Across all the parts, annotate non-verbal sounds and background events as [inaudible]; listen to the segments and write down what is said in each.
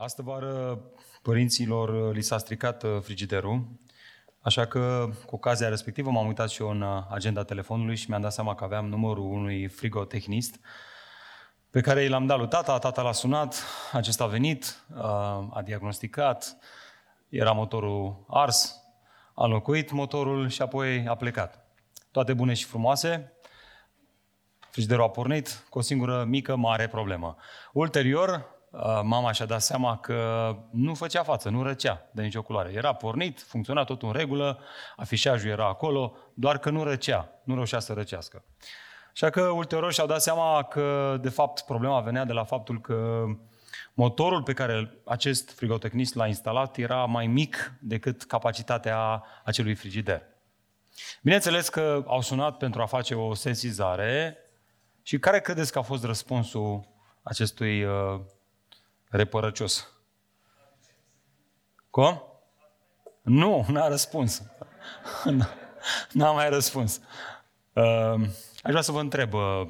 Astă vară părinților uh, li s-a stricat uh, frigiderul, așa că cu ocazia respectivă m-am uitat și eu în uh, agenda telefonului și mi-am dat seama că aveam numărul unui frigotehnist pe care i l-am dat lui tata, tata l-a sunat, acesta a venit, a diagnosticat, era motorul ars, a înlocuit motorul și apoi a plecat. Toate bune și frumoase, frigiderul a pornit cu o singură mică, mare problemă. Ulterior, Uh, mama și-a dat seama că nu făcea față, nu răcea de nicio culoare. Era pornit, funcționa tot în regulă, afișajul era acolo, doar că nu răcea, nu reușea să răcească. Așa că ulterior și-au dat seama că, de fapt, problema venea de la faptul că motorul pe care acest frigotehnist l-a instalat era mai mic decât capacitatea acelui frigider. Bineînțeles că au sunat pentru a face o sensizare și care credeți că a fost răspunsul acestui uh, repărăcios. Cum? Nu, n-a răspuns. [laughs] N-a mai răspuns. Uh, aș vrea să vă întreb, uh,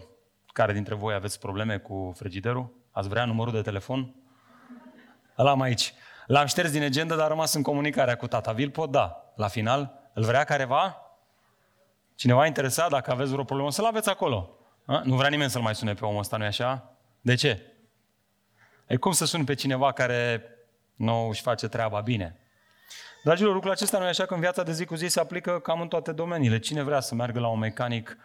care dintre voi aveți probleme cu frigiderul? Ați vrea numărul de telefon? L-am aici. L-am șters din agenda, dar a rămas în comunicarea cu tata. Vi-l pot da. La final, îl vrea careva? Cineva interesat? Dacă aveți vreo problemă, să-l aveți acolo. A? Nu vrea nimeni să-l mai sune pe omul ăsta, nu așa? De ce? E cum să suni pe cineva care nu își face treaba bine? Dragilor, lucrul acesta nu e așa că în viața de zi cu zi se aplică cam în toate domeniile. Cine vrea să meargă la un mecanic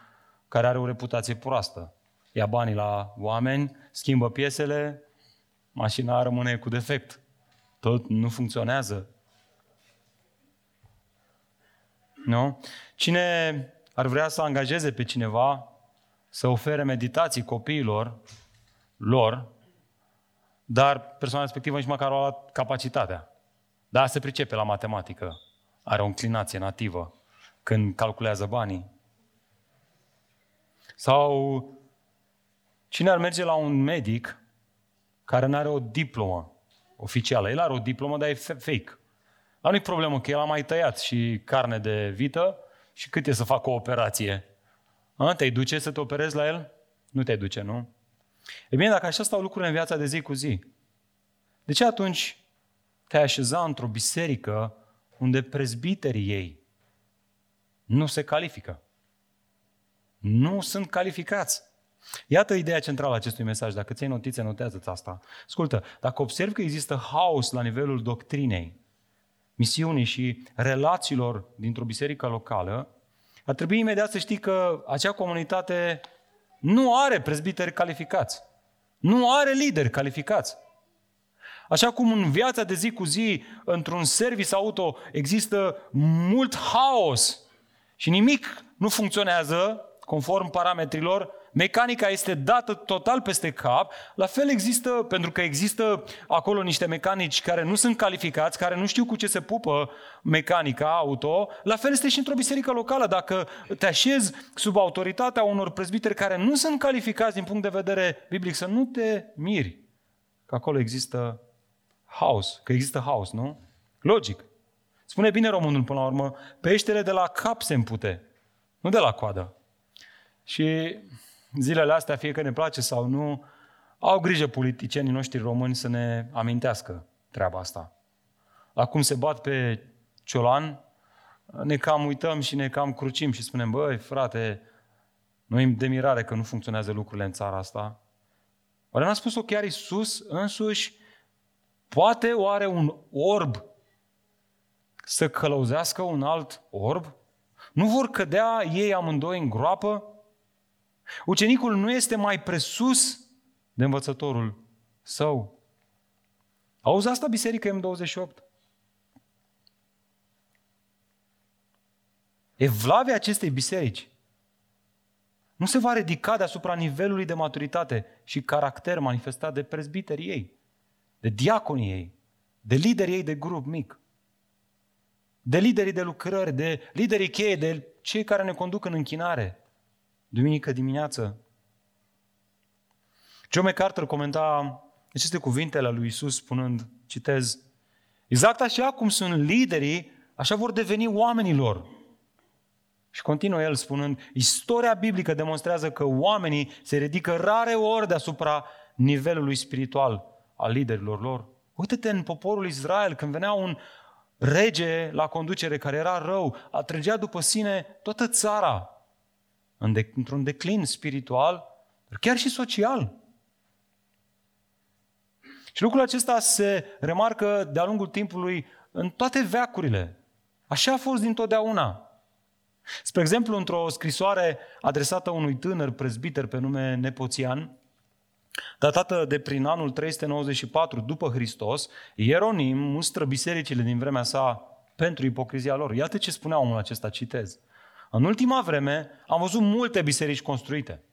care are o reputație proastă? Ia banii la oameni, schimbă piesele, mașina rămâne cu defect. Tot nu funcționează. Nu? Cine ar vrea să angajeze pe cineva să ofere meditații copiilor lor dar persoana respectivă nici măcar a luat capacitatea. Dar se pricepe la matematică, are o înclinație nativă când calculează banii. Sau cine ar merge la un medic care nu are o diplomă oficială? El are o diplomă, dar e fake. Dar nu-i problemă că el a mai tăiat și carne de vită și cât e să facă o operație? A, te-ai duce să te operezi la el? Nu te duce, nu? E bine, dacă așa stau lucrurile în viața de zi cu zi, de ce atunci te așeza într-o biserică unde prezbiterii ei nu se califică? Nu sunt calificați. Iată ideea centrală a acestui mesaj. Dacă ți-ai notițe, notează-ți asta. Ascultă, dacă observi că există haos la nivelul doctrinei, misiunii și relațiilor dintr-o biserică locală, ar trebui imediat să știi că acea comunitate nu are prezbiteri calificați. Nu are lideri calificați. Așa cum în viața de zi cu zi, într-un service auto, există mult haos și nimic nu funcționează conform parametrilor, mecanica este dată total peste cap, la fel există, pentru că există acolo niște mecanici care nu sunt calificați, care nu știu cu ce se pupă mecanica auto, la fel este și într-o biserică locală. Dacă te așezi sub autoritatea unor prezbiteri care nu sunt calificați din punct de vedere biblic, să nu te miri că acolo există haos, că există haos, nu? Logic. Spune bine românul până la urmă, peștele de la cap se împute, nu de la coadă. Și zilele astea, fie că ne place sau nu, au grijă politicienii noștri români să ne amintească treaba asta. Acum se bat pe ciolan, ne cam uităm și ne cam crucim și spunem, băi, frate, nu e de mirare că nu funcționează lucrurile în țara asta. Oare n-a spus-o chiar Iisus însuși? Poate oare un orb să călăuzească un alt orb? Nu vor cădea ei amândoi în groapă? Ucenicul nu este mai presus de învățătorul său. Auzi asta, Biserică M28? Evlavia acestei biserici nu se va ridica deasupra nivelului de maturitate și caracter manifestat de prezbiterii ei, de diaconii ei, de liderii ei de grup mic, de liderii de lucrări, de liderii cheie, de cei care ne conduc în închinare, duminică dimineață. John MacArthur comenta aceste cuvinte la lui Isus spunând, citez, exact așa cum sunt liderii, așa vor deveni oamenilor. Și continuă el spunând, istoria biblică demonstrează că oamenii se ridică rare ori deasupra nivelului spiritual al liderilor lor. Uite-te în poporul Israel, când venea un rege la conducere care era rău, atrăgea după sine toată țara într-un declin spiritual, dar chiar și social. Și lucrul acesta se remarcă de-a lungul timpului în toate veacurile. Așa a fost dintotdeauna. Spre exemplu, într-o scrisoare adresată unui tânăr prezbiter pe nume Nepoțian, datată de prin anul 394 după Hristos, Ieronim mustră bisericile din vremea sa pentru ipocrizia lor. Iată ce spunea omul acesta, citez. În ultima vreme am văzut multe biserici construite.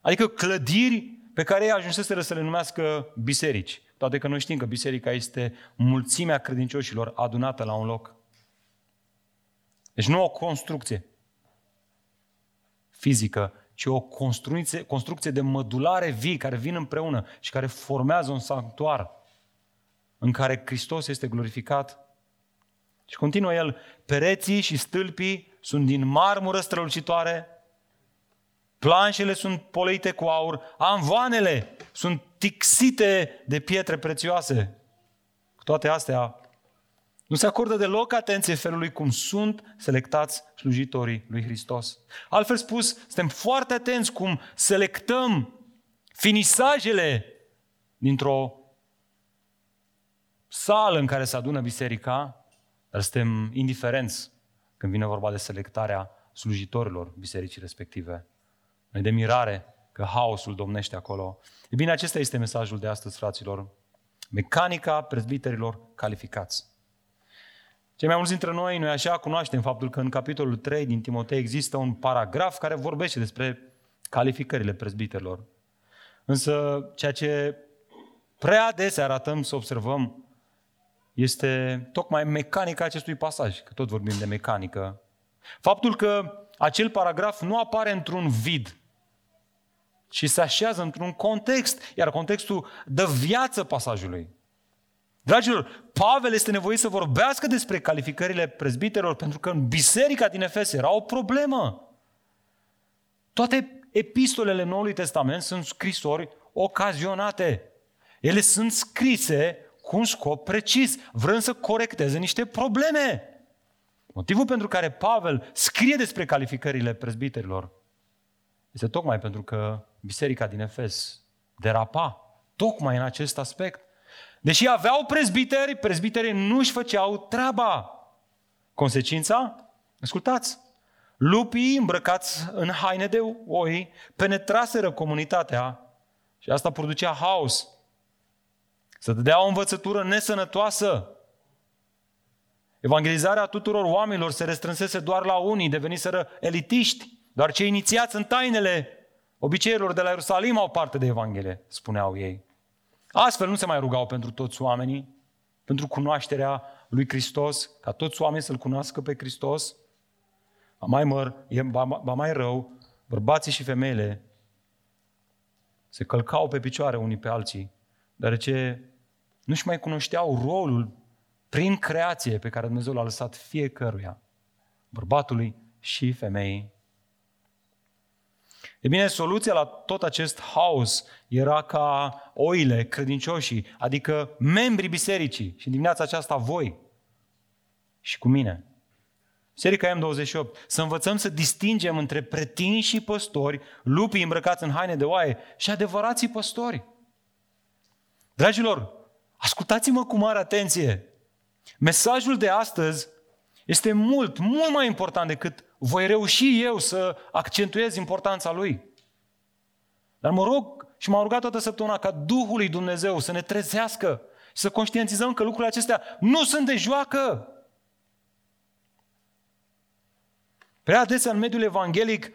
Adică clădiri pe care ei ajunseseră să le numească biserici. Toate că noi știm că biserica este mulțimea credincioșilor adunată la un loc. Deci nu o construcție fizică, ci o construcție, construcție de mădulare vii care vin împreună și care formează un sanctuar în care Hristos este glorificat. Și continuă el, pereții și stâlpii sunt din marmură strălucitoare, planșele sunt poleite cu aur, amvoanele sunt tixite de pietre prețioase. Cu toate astea, nu se acordă deloc atenție felului cum sunt selectați slujitorii lui Hristos. Altfel spus, suntem foarte atenți cum selectăm finisajele dintr-o sală în care se adună biserica, dar suntem indiferenți când vine vorba de selectarea slujitorilor bisericii respective. Noi de mirare că haosul domnește acolo. E bine, acesta este mesajul de astăzi, fraților. Mecanica prezbiterilor calificați. Cei mai mulți dintre noi, noi așa cunoaștem faptul că în capitolul 3 din Timotei există un paragraf care vorbește despre calificările prezbiterilor. Însă ceea ce prea adesea arătăm să observăm este tocmai mecanica acestui pasaj, că tot vorbim de mecanică. Faptul că acel paragraf nu apare într-un vid, ci se așează într-un context, iar contextul dă viață pasajului. Dragilor, Pavel este nevoit să vorbească despre calificările prezbiterilor pentru că în biserica din Efes era o problemă. Toate epistolele Noului Testament sunt scrisori ocazionate. Ele sunt scrise cu un scop precis, vrând să corecteze niște probleme. Motivul pentru care Pavel scrie despre calificările prezbiterilor este tocmai pentru că biserica din Efes derapa tocmai în acest aspect. Deși aveau prezbiteri, prezbiterii nu își făceau treaba. Consecința? Ascultați! Lupii îmbrăcați în haine de oi penetraseră comunitatea și asta producea haos. Să dădea o învățătură nesănătoasă. Evangelizarea tuturor oamenilor se restrânsese doar la unii, deveniseră elitiști. Doar cei inițiați în tainele obiceiurilor de la Ierusalim au parte de Evanghelie, spuneau ei. Astfel nu se mai rugau pentru toți oamenii, pentru cunoașterea lui Hristos, ca toți oamenii să-L cunoască pe Hristos. Ba mai, măr, e, ba, ba mai rău, bărbații și femeile se călcau pe picioare unii pe alții, deoarece nu-și mai cunoșteau rolul prin creație pe care Dumnezeu l-a lăsat fiecăruia, bărbatului și femeii. E bine, soluția la tot acest haos era ca oile, credincioșii, adică membrii bisericii și dimineața aceasta voi și cu mine. Biserica M28, să învățăm să distingem între pretinși și păstori, lupii îmbrăcați în haine de oaie și adevărații păstori. Dragilor, ascultați-mă cu mare atenție. Mesajul de astăzi este mult, mult mai important decât voi reuși eu să accentuez importanța lui. Dar mă rog și m-am rugat toată săptămâna ca Duhul lui Dumnezeu să ne trezească și să conștientizăm că lucrurile acestea nu sunt de joacă. Prea adesea în mediul evanghelic,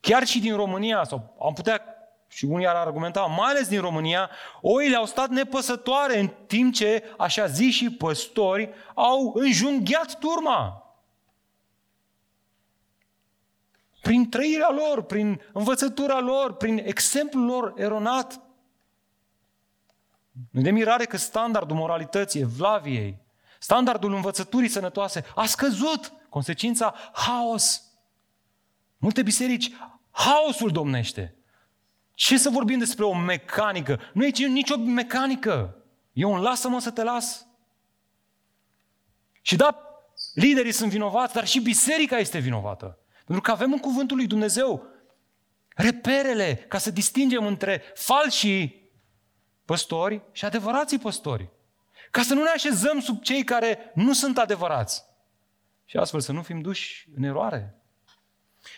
chiar și din România, sau am putea și unii ar argumenta, mai ales din România, oile au stat nepăsătoare în timp ce, așa zi și păstori, au înjunghiat turma. prin trăirea lor, prin învățătura lor, prin exemplul lor eronat. Nu de mirare că standardul moralității, evlaviei, standardul învățăturii sănătoase a scăzut. Consecința, haos. Multe biserici, haosul domnește. Ce să vorbim despre o mecanică? Nu e nicio mecanică. E un lasă-mă să te las. Și da, liderii sunt vinovați, dar și biserica este vinovată. Pentru că avem în cuvântul lui Dumnezeu reperele ca să distingem între falsii păstori și adevărații păstori. Ca să nu ne așezăm sub cei care nu sunt adevărați. Și astfel să nu fim duși în eroare.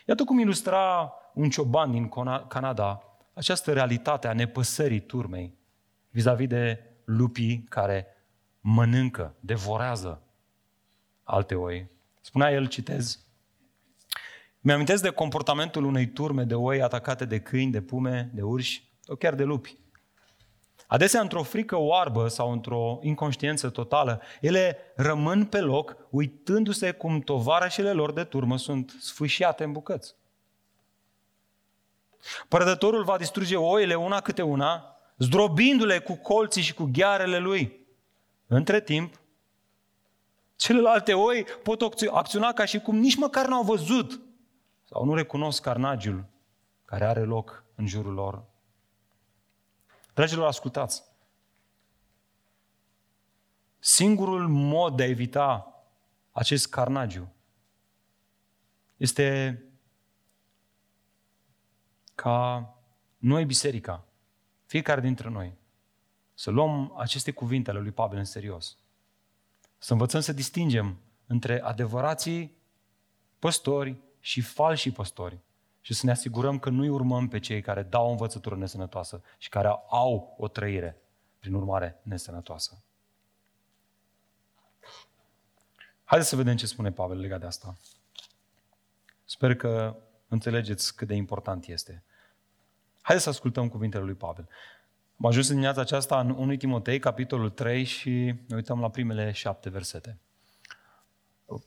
Iată cum ilustra un cioban din Canada această realitate a nepăsării turmei vis-a-vis de lupii care mănâncă, devorează alte oi. Spunea el, citez, mi-amintesc de comportamentul unei turme de oi atacate de câini, de pume, de urși sau chiar de lupi. Adesea, într-o frică oarbă sau într-o inconștiență totală, ele rămân pe loc, uitându-se cum tovarășele lor de turmă sunt sfâșiate în bucăți. Prădătorul va distruge oile una câte una, zdrobindu-le cu colții și cu ghearele lui. Între timp, celelalte oi pot acționa ca și cum nici măcar n-au văzut sau nu recunosc carnagiul care are loc în jurul lor. Dragilor, ascultați. Singurul mod de a evita acest carnagiu este ca noi, biserica, fiecare dintre noi, să luăm aceste cuvinte ale lui Pavel în serios. Să învățăm să distingem între adevărații păstori și falși păstori și să ne asigurăm că nu-i urmăm pe cei care dau o învățătură nesănătoasă și care au o trăire, prin urmare, nesănătoasă. Haideți să vedem ce spune Pavel legat de asta. Sper că înțelegeți cât de important este. Haideți să ascultăm cuvintele lui Pavel. Am ajuns în dimineața aceasta în 1 Timotei, capitolul 3 și ne uităm la primele șapte versete.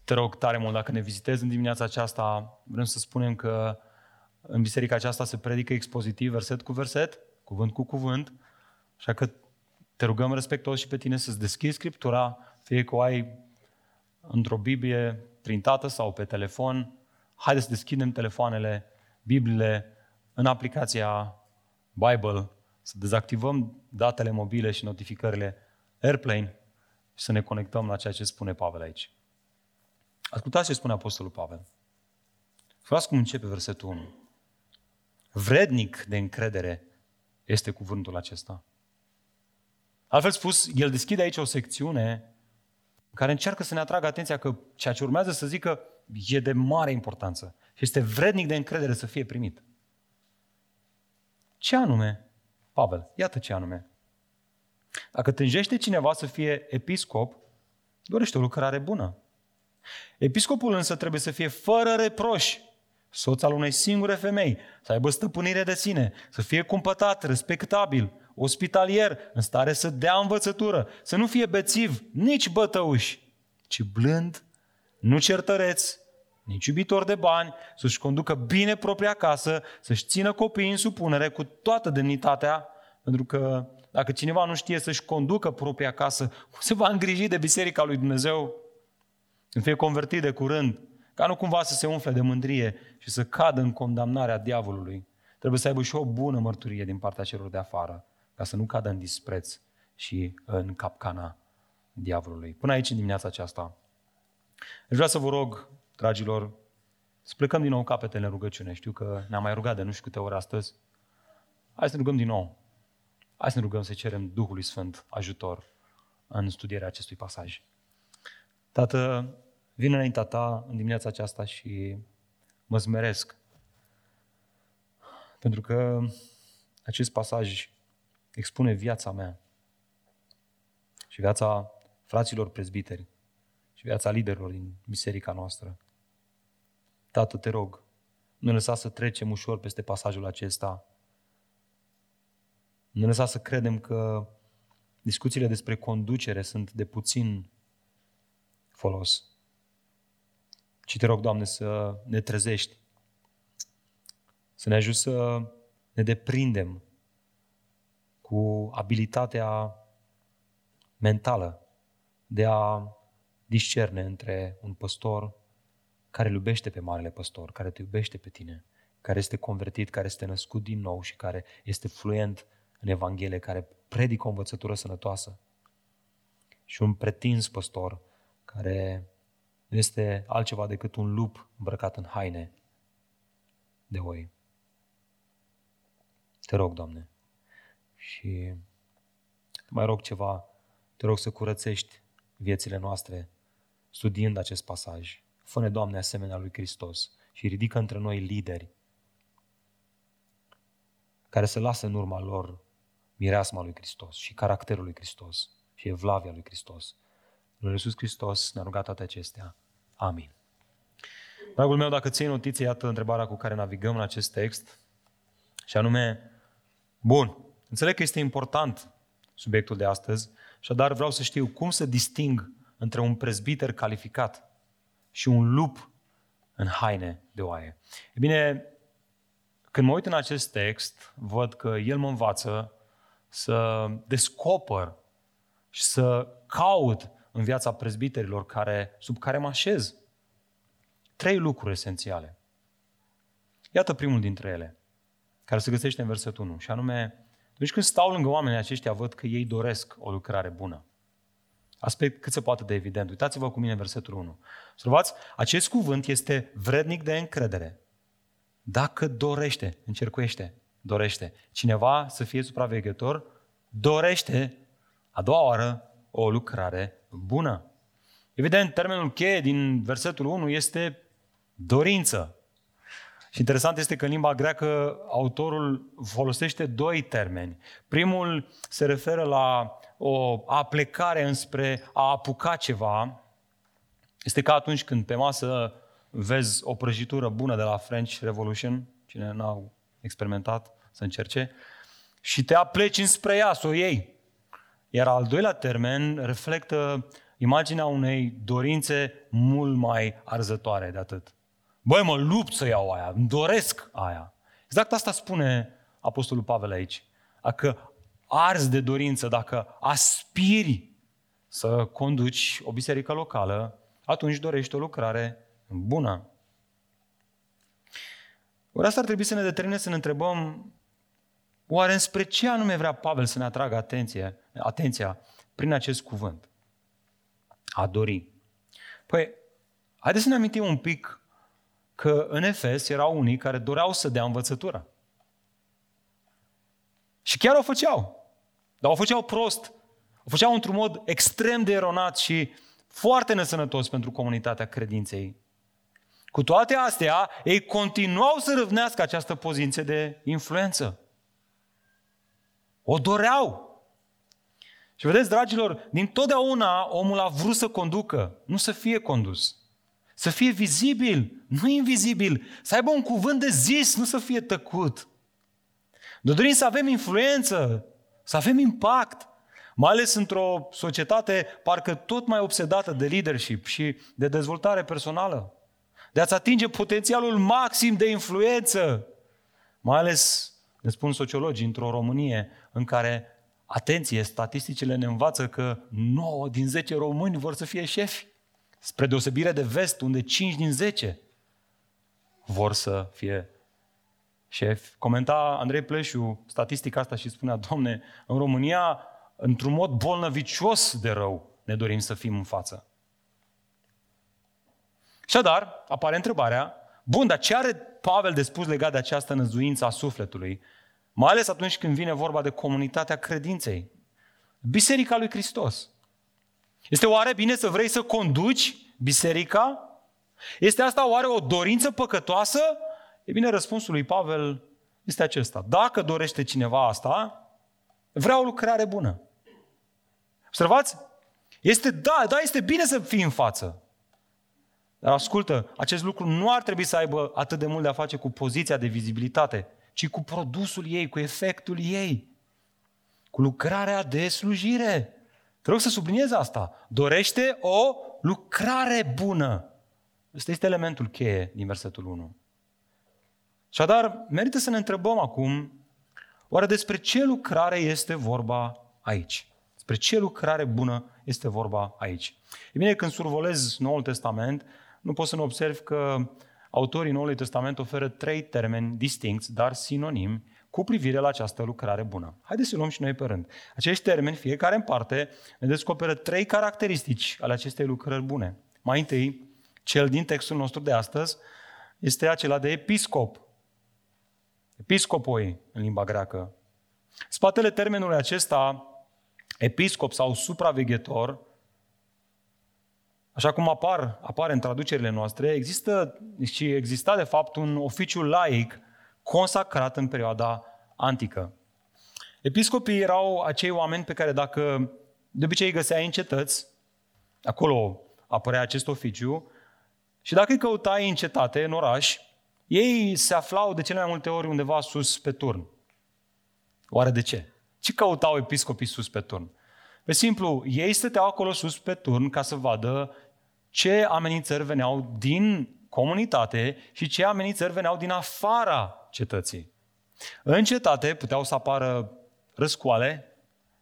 Te rog tare mult, dacă ne vizitezi în dimineața aceasta, vrem să spunem că în biserica aceasta se predică expozitiv, verset cu verset, cuvânt cu cuvânt, așa că te rugăm respectuos și pe tine să-ți deschizi Scriptura, fie că o ai într-o Biblie printată sau pe telefon. Haideți să deschidem telefoanele, Bibliile, în aplicația Bible, să dezactivăm datele mobile și notificările Airplane și să ne conectăm la ceea ce spune Pavel aici. Ascultați ce spune Apostolul Pavel. Vreau cum începe versetul 1. Vrednic de încredere este cuvântul acesta. Altfel spus, el deschide aici o secțiune în care încearcă să ne atragă atenția că ceea ce urmează să zică e de mare importanță și este vrednic de încredere să fie primit. Ce anume? Pavel, iată ce anume. Dacă tânjește cineva să fie episcop, dorește o lucrare bună. Episcopul însă trebuie să fie fără reproș, soț al unei singure femei, să aibă stăpânire de sine, să fie cumpătat, respectabil, ospitalier, în stare să dea învățătură, să nu fie bețiv, nici bătăuș, ci blând, nu certăreț, nici iubitor de bani, să-și conducă bine propria casă, să-și țină copiii în supunere cu toată demnitatea, pentru că dacă cineva nu știe să-și conducă propria casă, cum se va îngriji de biserica lui Dumnezeu? Când fie convertit de curând, ca nu cumva să se umfle de mândrie și să cadă în condamnarea diavolului. Trebuie să aibă și o bună mărturie din partea celor de afară, ca să nu cadă în dispreț și în capcana diavolului. Până aici, în dimineața aceasta, aș vrea să vă rog, dragilor, să plecăm din nou capetele în rugăciune. Știu că ne-am mai rugat de nu știu câte ori astăzi. Hai să ne rugăm din nou. Hai să ne rugăm să cerem Duhului Sfânt ajutor în studierea acestui pasaj. Tată, vin înaintea ta în dimineața aceasta și mă zmeresc. Pentru că acest pasaj expune viața mea și viața fraților prezbiteri și viața liderilor din biserica noastră. Tată, te rog, nu lăsa să trecem ușor peste pasajul acesta. Nu lăsa să credem că discuțiile despre conducere sunt de puțin folos. Și te rog, Doamne, să ne trezești, să ne ajut să ne deprindem cu abilitatea mentală de a discerne între un păstor care îl iubește pe Marele Păstor, care te iubește pe tine, care este convertit, care este născut din nou și care este fluent în Evanghelie, care predică o învățătură sănătoasă și un pretins păstor care nu este altceva decât un lup îmbrăcat în haine de oi. Te rog, Doamne, și mai rog ceva, te rog să curățești viețile noastre studiind acest pasaj. Fă-ne, Doamne, asemenea lui Hristos și ridică între noi lideri care să lasă în urma lor mireasma lui Hristos și caracterul lui Hristos și evlavia lui Hristos. Lui Iisus Hristos ne-a rugat toate acestea. Amin. Dragul meu, dacă ții notiție, iată întrebarea cu care navigăm în acest text, și anume, bun, înțeleg că este important subiectul de astăzi, și dar vreau să știu cum să disting între un prezbiter calificat și un lup în haine de oaie. E bine, când mă uit în acest text, văd că el mă învață să descoper și să caut în viața prezbiterilor care, sub care mă așez. Trei lucruri esențiale. Iată primul dintre ele, care se găsește în versetul 1, și anume, deci când stau lângă oamenii aceștia, văd că ei doresc o lucrare bună. Aspect cât se poate de evident. Uitați-vă cu mine versetul 1. Observați, acest cuvânt este vrednic de încredere. Dacă dorește, încercuiește, dorește. Cineva să fie supraveghetor, dorește a doua oară o lucrare bună. Evident, termenul cheie din versetul 1 este dorință. Și interesant este că în limba greacă autorul folosește doi termeni. Primul se referă la o aplecare înspre a apuca ceva. Este ca atunci când pe masă vezi o prăjitură bună de la French Revolution, cine n-au experimentat să încerce, și te apleci înspre ea, să o iei. Iar al doilea termen reflectă imaginea unei dorințe mult mai arzătoare de atât. Băi, mă lupt să iau aia, îmi doresc aia. Exact asta spune Apostolul Pavel aici. Dacă arzi de dorință, dacă aspiri să conduci o biserică locală, atunci dorești o lucrare bună. Ori asta ar trebui să ne determine să ne întrebăm oare înspre ce anume vrea Pavel să ne atragă atenție, atenția prin acest cuvânt? A dori. Păi, haideți să ne amintim un pic că în Efes erau unii care doreau să dea învățătura. Și chiar o făceau. Dar o făceau prost. O făceau într-un mod extrem de eronat și foarte nesănătos pentru comunitatea credinței. Cu toate astea, ei continuau să râvnească această poziție de influență. O doreau. Și vedeți, dragilor, din totdeauna omul a vrut să conducă, nu să fie condus. Să fie vizibil, nu invizibil. Să aibă un cuvânt de zis, nu să fie tăcut. Ne dorim să avem influență, să avem impact, mai ales într-o societate parcă tot mai obsedată de leadership și de dezvoltare personală. De a-ți atinge potențialul maxim de influență. Mai ales, ne spun sociologii, într-o Românie în care, atenție, statisticile ne învață că 9 din 10 români vor să fie șefi. Spre deosebire de vest, unde 5 din 10 vor să fie șef. Comenta Andrei Pleșu statistica asta și spunea, domne, în România, într-un mod bolnăvicios de rău, ne dorim să fim în față. Și dar apare întrebarea, bun, dar ce are Pavel de spus legat de această năzuință a sufletului? Mai ales atunci când vine vorba de comunitatea credinței. Biserica lui Hristos. Este oare bine să vrei să conduci biserica? Este asta oare o dorință păcătoasă? E bine, răspunsul lui Pavel este acesta. Dacă dorește cineva asta, vrea o lucrare bună. Observați? Este, da, da, este bine să fii în față. Dar ascultă, acest lucru nu ar trebui să aibă atât de mult de a face cu poziția de vizibilitate, ci cu produsul ei, cu efectul ei, cu lucrarea de slujire. Te rog să subliniez asta. Dorește o lucrare bună. Ăsta este elementul cheie din versetul 1. Și adar, merită să ne întrebăm acum, oare despre ce lucrare este vorba aici? Despre ce lucrare bună este vorba aici? E bine, când survolez Noul Testament, nu pot să nu observ că autorii Noului Testament oferă trei termeni distincți, dar sinonimi, cu privire la această lucrare bună. Haideți să luăm și noi pe rând. Acești termeni, fiecare în parte, ne descoperă trei caracteristici ale acestei lucrări bune. Mai întâi, cel din textul nostru de astăzi este acela de episcop. Episcopoi în limba greacă. Spatele termenului acesta, episcop sau supraveghetor, așa cum apar, apare în traducerile noastre, există și exista de fapt un oficiu laic consacrat în perioada antică. Episcopii erau acei oameni pe care dacă de obicei îi găseai în cetăți, acolo apărea acest oficiu, și dacă îi căutai în cetate, în oraș, ei se aflau de cele mai multe ori undeva sus pe turn. Oare de ce? Ce căutau episcopii sus pe turn? Pe simplu, ei stăteau acolo sus pe turn ca să vadă ce amenințări veneau din comunitate și ce amenințări veneau din afara cetății. În cetate puteau să apară răscoale,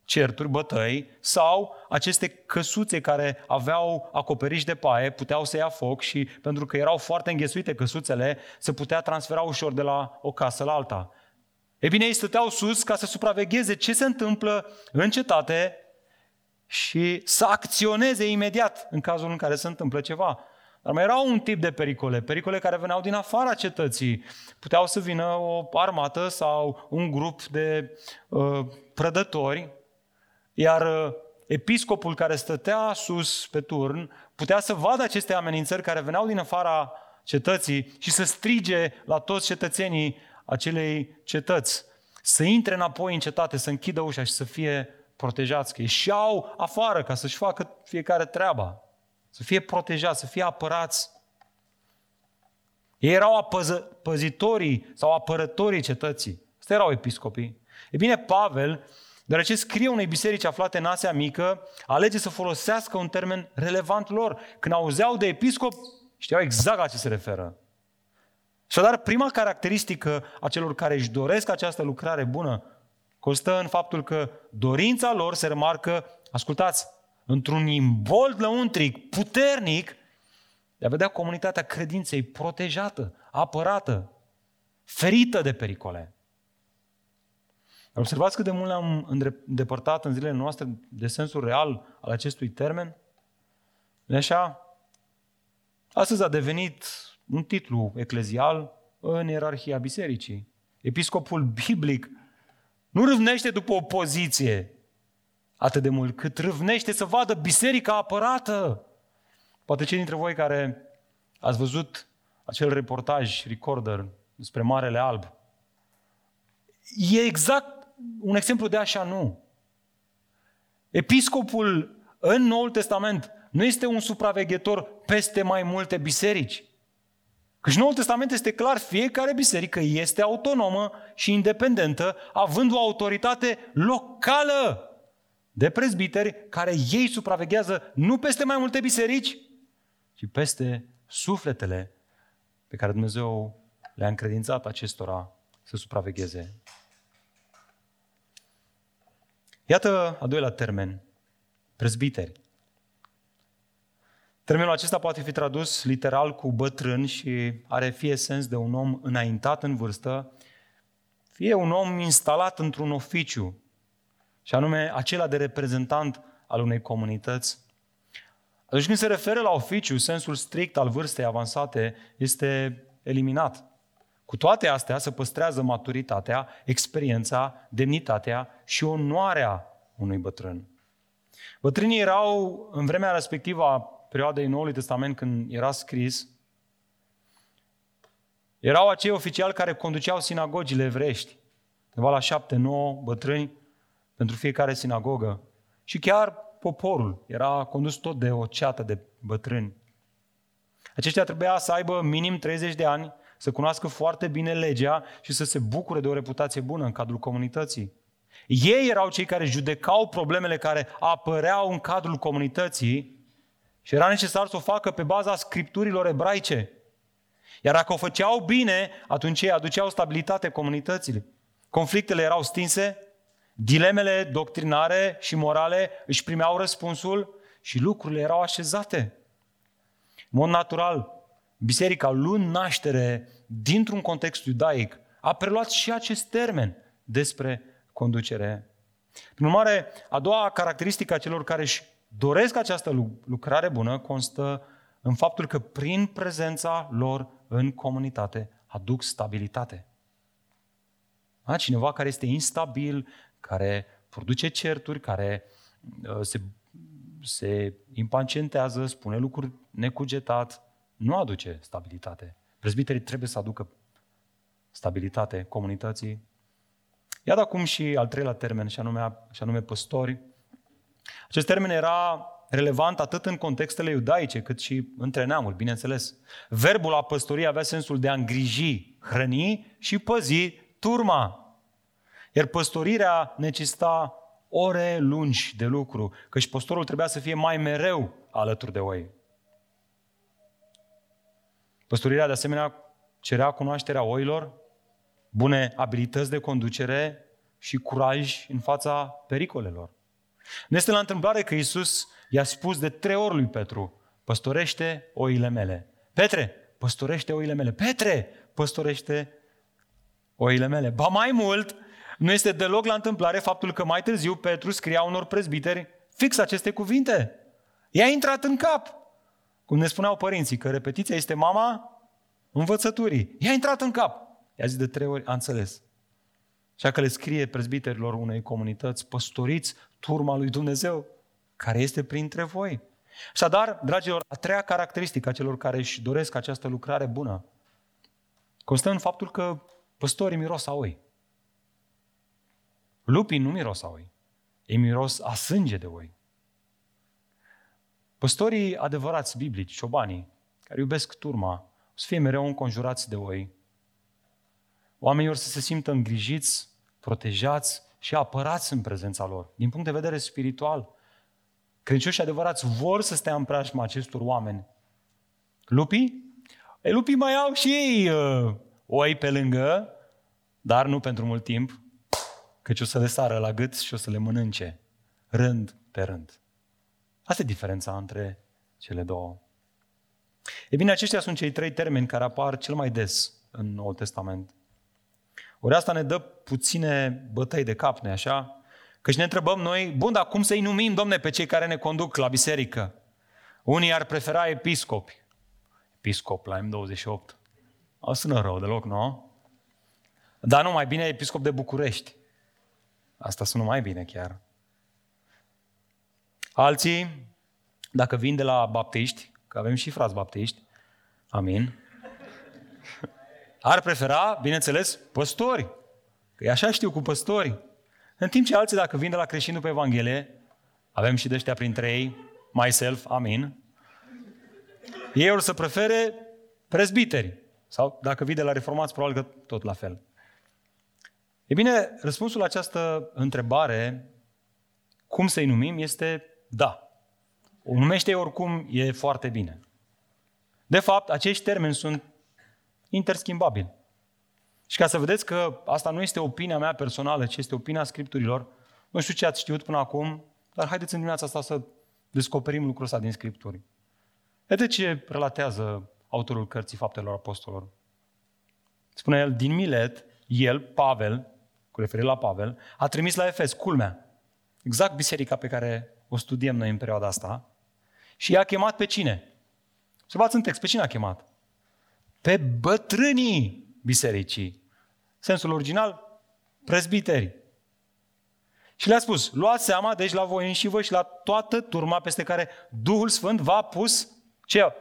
certuri, bătăi sau aceste căsuțe care aveau acoperiș de paie, puteau să ia foc și pentru că erau foarte înghesuite căsuțele, se putea transfera ușor de la o casă la alta. E bine, ei stăteau sus ca să supravegheze ce se întâmplă în cetate și să acționeze imediat în cazul în care se întâmplă ceva. Dar mai era un tip de pericole, pericole care veneau din afara cetății. Puteau să vină o armată sau un grup de uh, prădători, iar uh, episcopul care stătea sus pe turn putea să vadă aceste amenințări care veneau din afara cetății și să strige la toți cetățenii acelei cetăți, să intre înapoi în cetate, să închidă ușa și să fie protejați, că ieșeau afară ca să-și facă fiecare treaba. Să fie protejați, să fie apărați. Ei erau apăză, păzitorii sau apărătorii cetății. Asta erau episcopii. E bine, Pavel, deoarece scrie unei biserici aflate în Asia Mică, alege să folosească un termen relevant lor. Când auzeau de episcop, știau exact la ce se referă. Și dar prima caracteristică a celor care își doresc această lucrare bună constă în faptul că dorința lor se remarcă, ascultați, într-un imbold lăuntric, puternic, de a vedea comunitatea credinței protejată, apărată, ferită de pericole. Observați cât de mult le-am îndepărtat în zilele noastre de sensul real al acestui termen? nu așa? Astăzi a devenit un titlu eclezial în ierarhia bisericii. Episcopul biblic nu râvnește după o poziție atât de mult, cât râvnește să vadă biserica apărată. Poate cei dintre voi care ați văzut acel reportaj, recorder, despre Marele Alb, e exact un exemplu de așa nu. Episcopul în Noul Testament nu este un supraveghetor peste mai multe biserici. Căci Noul Testament este clar, fiecare biserică este autonomă și independentă, având o autoritate locală de prezbiteri care ei supraveghează nu peste mai multe biserici, ci peste sufletele pe care Dumnezeu le-a încredințat acestora să supravegheze. Iată a doilea termen, prezbiteri. Termenul acesta poate fi tradus literal cu bătrân și are fie sens de un om înaintat în vârstă, fie un om instalat într-un oficiu, și anume acela de reprezentant al unei comunități. Atunci când se referă la oficiu, sensul strict al vârstei avansate este eliminat. Cu toate astea se păstrează maturitatea, experiența, demnitatea și onoarea unui bătrân. Bătrânii erau, în vremea respectivă a perioadei Noului Testament când era scris, erau acei oficiali care conduceau sinagogile evrești, undeva la șapte, nouă bătrâni pentru fiecare sinagogă. Și chiar poporul era condus tot de o ceată de bătrâni. Aceștia trebuia să aibă minim 30 de ani, să cunoască foarte bine legea și să se bucure de o reputație bună în cadrul comunității. Ei erau cei care judecau problemele care apăreau în cadrul comunității și era necesar să o facă pe baza scripturilor ebraice. Iar dacă o făceau bine, atunci ei aduceau stabilitate comunitățile. Conflictele erau stinse, dilemele doctrinare și morale își primeau răspunsul și lucrurile erau așezate. În mod natural, biserica luând naștere dintr-un context iudaic, a preluat și acest termen despre conducere. Prin urmare, a doua caracteristică a celor care își doresc această lucrare bună constă în faptul că prin prezența lor în comunitate aduc stabilitate. A, cineva care este instabil, care produce certuri, care uh, se, se impacientează, spune lucruri necugetat, nu aduce stabilitate. Prezbiterii trebuie să aducă stabilitate comunității. Iată acum și al treilea termen, și anume, și anume păstori. Acest termen era relevant atât în contextele iudaice, cât și între neamuri, bineînțeles. Verbul a păstorii avea sensul de a îngriji, hrăni și păzi turma. Iar păstorirea necesita ore lungi de lucru, căci păstorul trebuia să fie mai mereu alături de oi. Păstorirea, de asemenea, cerea cunoașterea oilor, bune abilități de conducere și curaj în fața pericolelor. Nu este la întâmplare că Iisus i-a spus de trei ori lui Petru, păstorește oile mele. Petre, păstorește oile mele. Petre, păstorește oile mele. Ba mai mult, nu este deloc la întâmplare faptul că mai târziu Petru scria unor prezbiteri fix aceste cuvinte. I-a intrat în cap. Cum ne spuneau părinții, că repetiția este mama învățăturii. I-a intrat în cap. I-a zis de trei ori, a înțeles. Așa că le scrie prezbiterilor unei comunități, păstoriți turma lui Dumnezeu, care este printre voi. Așadar, dragilor, a treia caracteristică a celor care își doresc această lucrare bună constă în faptul că păstorii miros a oi. Lupii nu miros a oi. Ei miros a sânge de oi. Păstorii adevărați biblici, ciobanii, care iubesc turma, o să fie mereu înconjurați de oi. Oamenii or să se simtă îngrijiți, protejați și apărați în prezența lor. Din punct de vedere spiritual, credincioșii adevărați vor să stea în preajma acestor oameni. Lupii? Ei, lupii mai au și ei uh, oi pe lângă, dar nu pentru mult timp, căci o să le sară la gât și o să le mănânce, rând pe rând. Asta e diferența între cele două. E bine, aceștia sunt cei trei termeni care apar cel mai des în Noul Testament. Ori asta ne dă puține bătăi de cap, ne așa? Căci ne întrebăm noi, bun, dar cum să-i numim, domne, pe cei care ne conduc la biserică? Unii ar prefera episcopi. Episcop la M28. O sună rău deloc, nu? Dar nu, mai bine episcop de București. Asta sună mai bine chiar. Alții, dacă vin de la baptiști, că avem și frați baptiști, amin, ar prefera, bineînțeles, păstori. Că e așa știu cu păstori. În timp ce alții, dacă vin de la creștini după Evanghelie, avem și de ăștia printre ei, myself, amin, ei or să prefere prezbiteri. Sau dacă vii de la reformați, probabil că tot la fel. E bine, răspunsul la această întrebare, cum să-i numim, este da. O numește oricum, e foarte bine. De fapt, acești termeni sunt interschimbabili. Și ca să vedeți că asta nu este opinia mea personală, ci este opinia Scripturilor, nu știu ce ați știut până acum, dar haideți în dimineața asta să descoperim lucrul ăsta din Scripturi. Vedeți ce relatează autorul cărții Faptelor Apostolilor. Spune el, din Milet, el, Pavel, cu referire la Pavel, a trimis la Efes, culmea, exact biserica pe care o studiem noi în perioada asta, și i-a chemat pe cine? Să în text, pe cine a chemat? Pe bătrânii bisericii. Sensul original, prezbiteri. Și le-a spus, luați seama, deci la voi înși vă și la toată turma peste care Duhul Sfânt v-a pus ce?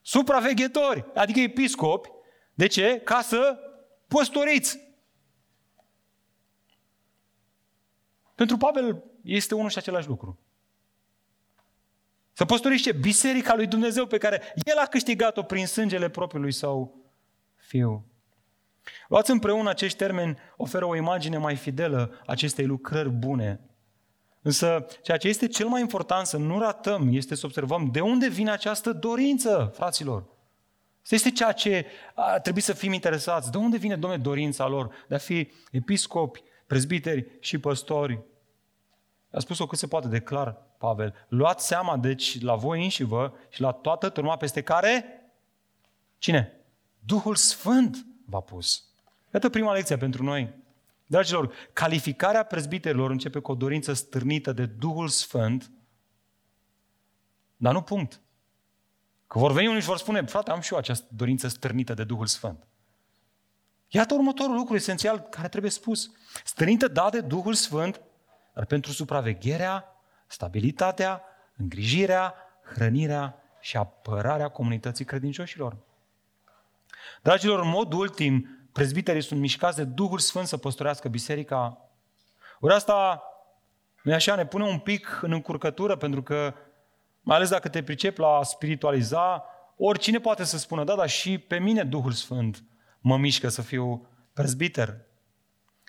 Supraveghetori, adică episcopi. De ce? Ca să păstoriți. Pentru Pavel este unul și același lucru. Să păstoriște biserica lui Dumnezeu pe care el a câștigat-o prin sângele propriului său fiu. Luați împreună acești termeni, oferă o imagine mai fidelă acestei lucrări bune. Însă, ceea ce este cel mai important să nu ratăm este să observăm de unde vine această dorință, fraților. Asta este ceea ce a trebuit să fim interesați. De unde vine, domne, dorința lor de a fi episcopi, prezbiteri și păstori? A spus-o cât se poate de clar, Pavel. Luați seama, deci, la voi înși vă și la toată turma peste care? Cine? Duhul Sfânt v-a pus. Iată prima lecție pentru noi. Dragilor, calificarea prezbiterilor începe cu o dorință stârnită de Duhul Sfânt, dar nu punct. Că vor veni unii și vor spune, frate, am și eu această dorință stârnită de Duhul Sfânt. Iată următorul lucru esențial care trebuie spus. Stârnită, da, de Duhul Sfânt, dar pentru supravegherea, stabilitatea, îngrijirea, hrănirea și apărarea comunității credincioșilor. Dragilor, în mod ultim, prezbiterii sunt mișcați de Duhul Sfânt să păstorească biserica. Ori asta, nu așa, ne pune un pic în încurcătură, pentru că, mai ales dacă te pricepi la spiritualiza, oricine poate să spună, da, dar și pe mine Duhul Sfânt mă mișcă să fiu prezbiter.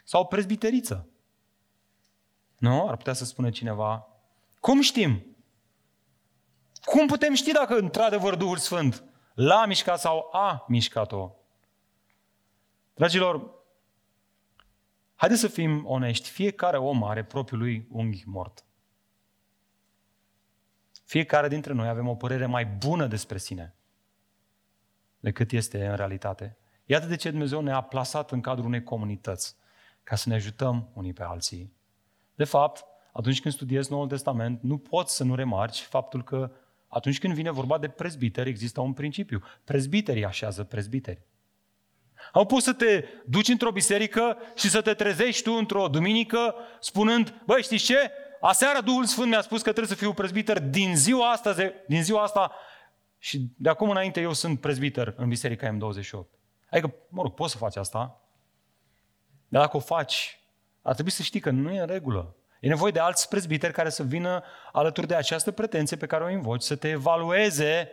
Sau prezbiteriță. Nu? Ar putea să spună cineva. Cum știm? Cum putem ști dacă într-adevăr Duhul Sfânt l-a mișcat sau a mișcat-o? Dragilor, haideți să fim onești. Fiecare om are propriul lui unghi mort. Fiecare dintre noi avem o părere mai bună despre sine decât este în realitate. Iată de ce Dumnezeu ne-a plasat în cadrul unei comunități, ca să ne ajutăm unii pe alții. De fapt, atunci când studiezi Noul Testament, nu poți să nu remarci faptul că atunci când vine vorba de prezbiteri, există un principiu. Prezbiterii așează prezbiteri. Au pus să te duci într-o biserică și să te trezești tu într-o duminică spunând, băi, știți ce? Aseară Duhul Sfânt mi-a spus că trebuie să fiu prezbiter din ziua asta, din ziua asta și de acum înainte eu sunt prezbiter în biserica M28. Adică, mă rog, poți să faci asta, dar dacă o faci, ar trebui să știi că nu e în regulă. E nevoie de alți prezbiteri care să vină alături de această pretenție pe care o invoci, să te evalueze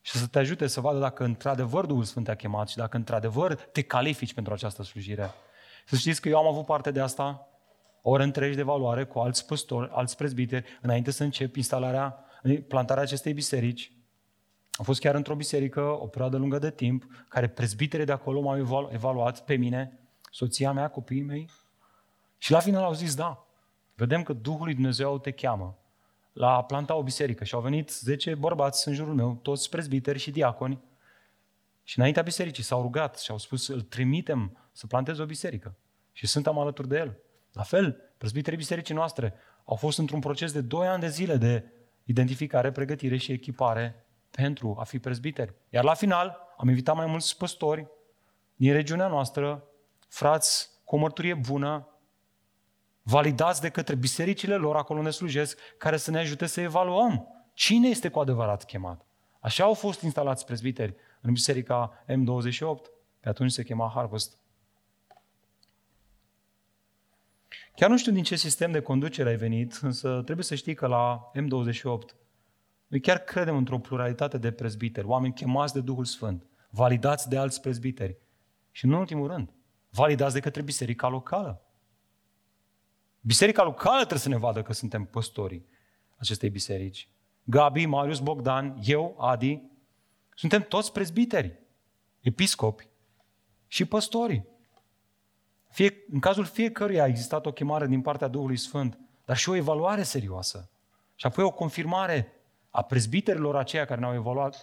și să te ajute să vadă dacă într-adevăr Duhul Sfânt te-a chemat și dacă într-adevăr te califici pentru această slujire. Să știți că eu am avut parte de asta, ori întregi de evaluare cu alți păstori, alți prezbiteri, înainte să încep instalarea, plantarea acestei biserici. Am fost chiar într-o biserică o perioadă lungă de timp, care prezbiterii de acolo m-au evaluat pe mine, soția mea, copiii mei, și la final au zis da. Vedem că Duhul lui Dumnezeu te cheamă la a planta o biserică și au venit 10 bărbați în jurul meu, toți prezbiteri și diaconi, și înaintea bisericii s-au rugat și au spus, îl trimitem să planteze o biserică. Și suntem alături de el. La fel, prezbiterii bisericii noastre au fost într-un proces de 2 ani de zile de identificare, pregătire și echipare pentru a fi prezbiteri. Iar la final am invitat mai mulți păstori din regiunea noastră, frați cu o mărturie bună, validați de către bisericile lor acolo unde slujesc, care să ne ajute să evaluăm cine este cu adevărat chemat. Așa au fost instalați prezbiteri în biserica M28, pe atunci se chema Harvest. Chiar nu știu din ce sistem de conducere ai venit, însă trebuie să știi că la M28 noi chiar credem într-o pluralitate de prezbiteri, oameni chemați de Duhul Sfânt, validați de alți prezbiteri și, în ultimul rând, validați de către biserica locală. Biserica locală trebuie să ne vadă că suntem păstorii acestei biserici. Gabi, Marius, Bogdan, eu, Adi, suntem toți prezbiteri, episcopi și păstori. Fie, în cazul fiecăruia a existat o chemare din partea Duhului Sfânt, dar și o evaluare serioasă. Și apoi o confirmare a prezbiterilor aceia care ne-au evaluat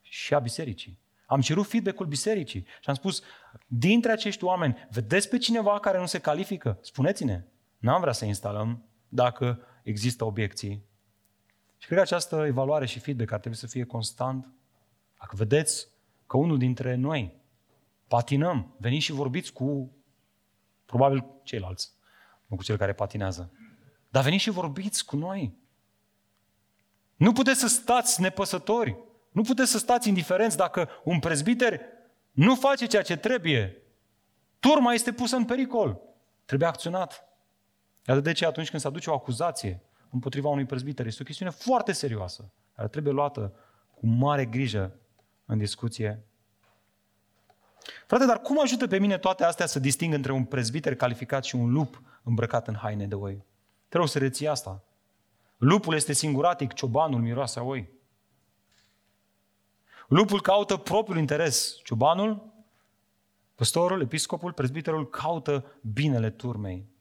și a bisericii. Am cerut feedback-ul bisericii și am spus, dintre acești oameni, vedeți pe cineva care nu se califică? Spuneți-ne. N-am vrea să instalăm dacă există obiecții. Și cred că această evaluare și feedback ar trebui să fie constant. Dacă vedeți că unul dintre noi patinăm, veniți și vorbiți cu probabil ceilalți, nu cu cel care patinează. Dar veniți și vorbiți cu noi. Nu puteți să stați nepăsători. Nu puteți să stați indiferenți dacă un prezbiter nu face ceea ce trebuie. Turma este pusă în pericol. Trebuie acționat. Iată de ce atunci când se aduce o acuzație împotriva unui prezbiter, este o chestiune foarte serioasă, care trebuie luată cu mare grijă în discuție. Frate, dar cum ajută pe mine toate astea să disting între un prezbiter calificat și un lup îmbrăcat în haine de oi? Te rog să reții asta. Lupul este singuratic, ciobanul miroase a oi. Lupul caută propriul interes. Ciobanul, păstorul, episcopul, prezbiterul caută binele turmei.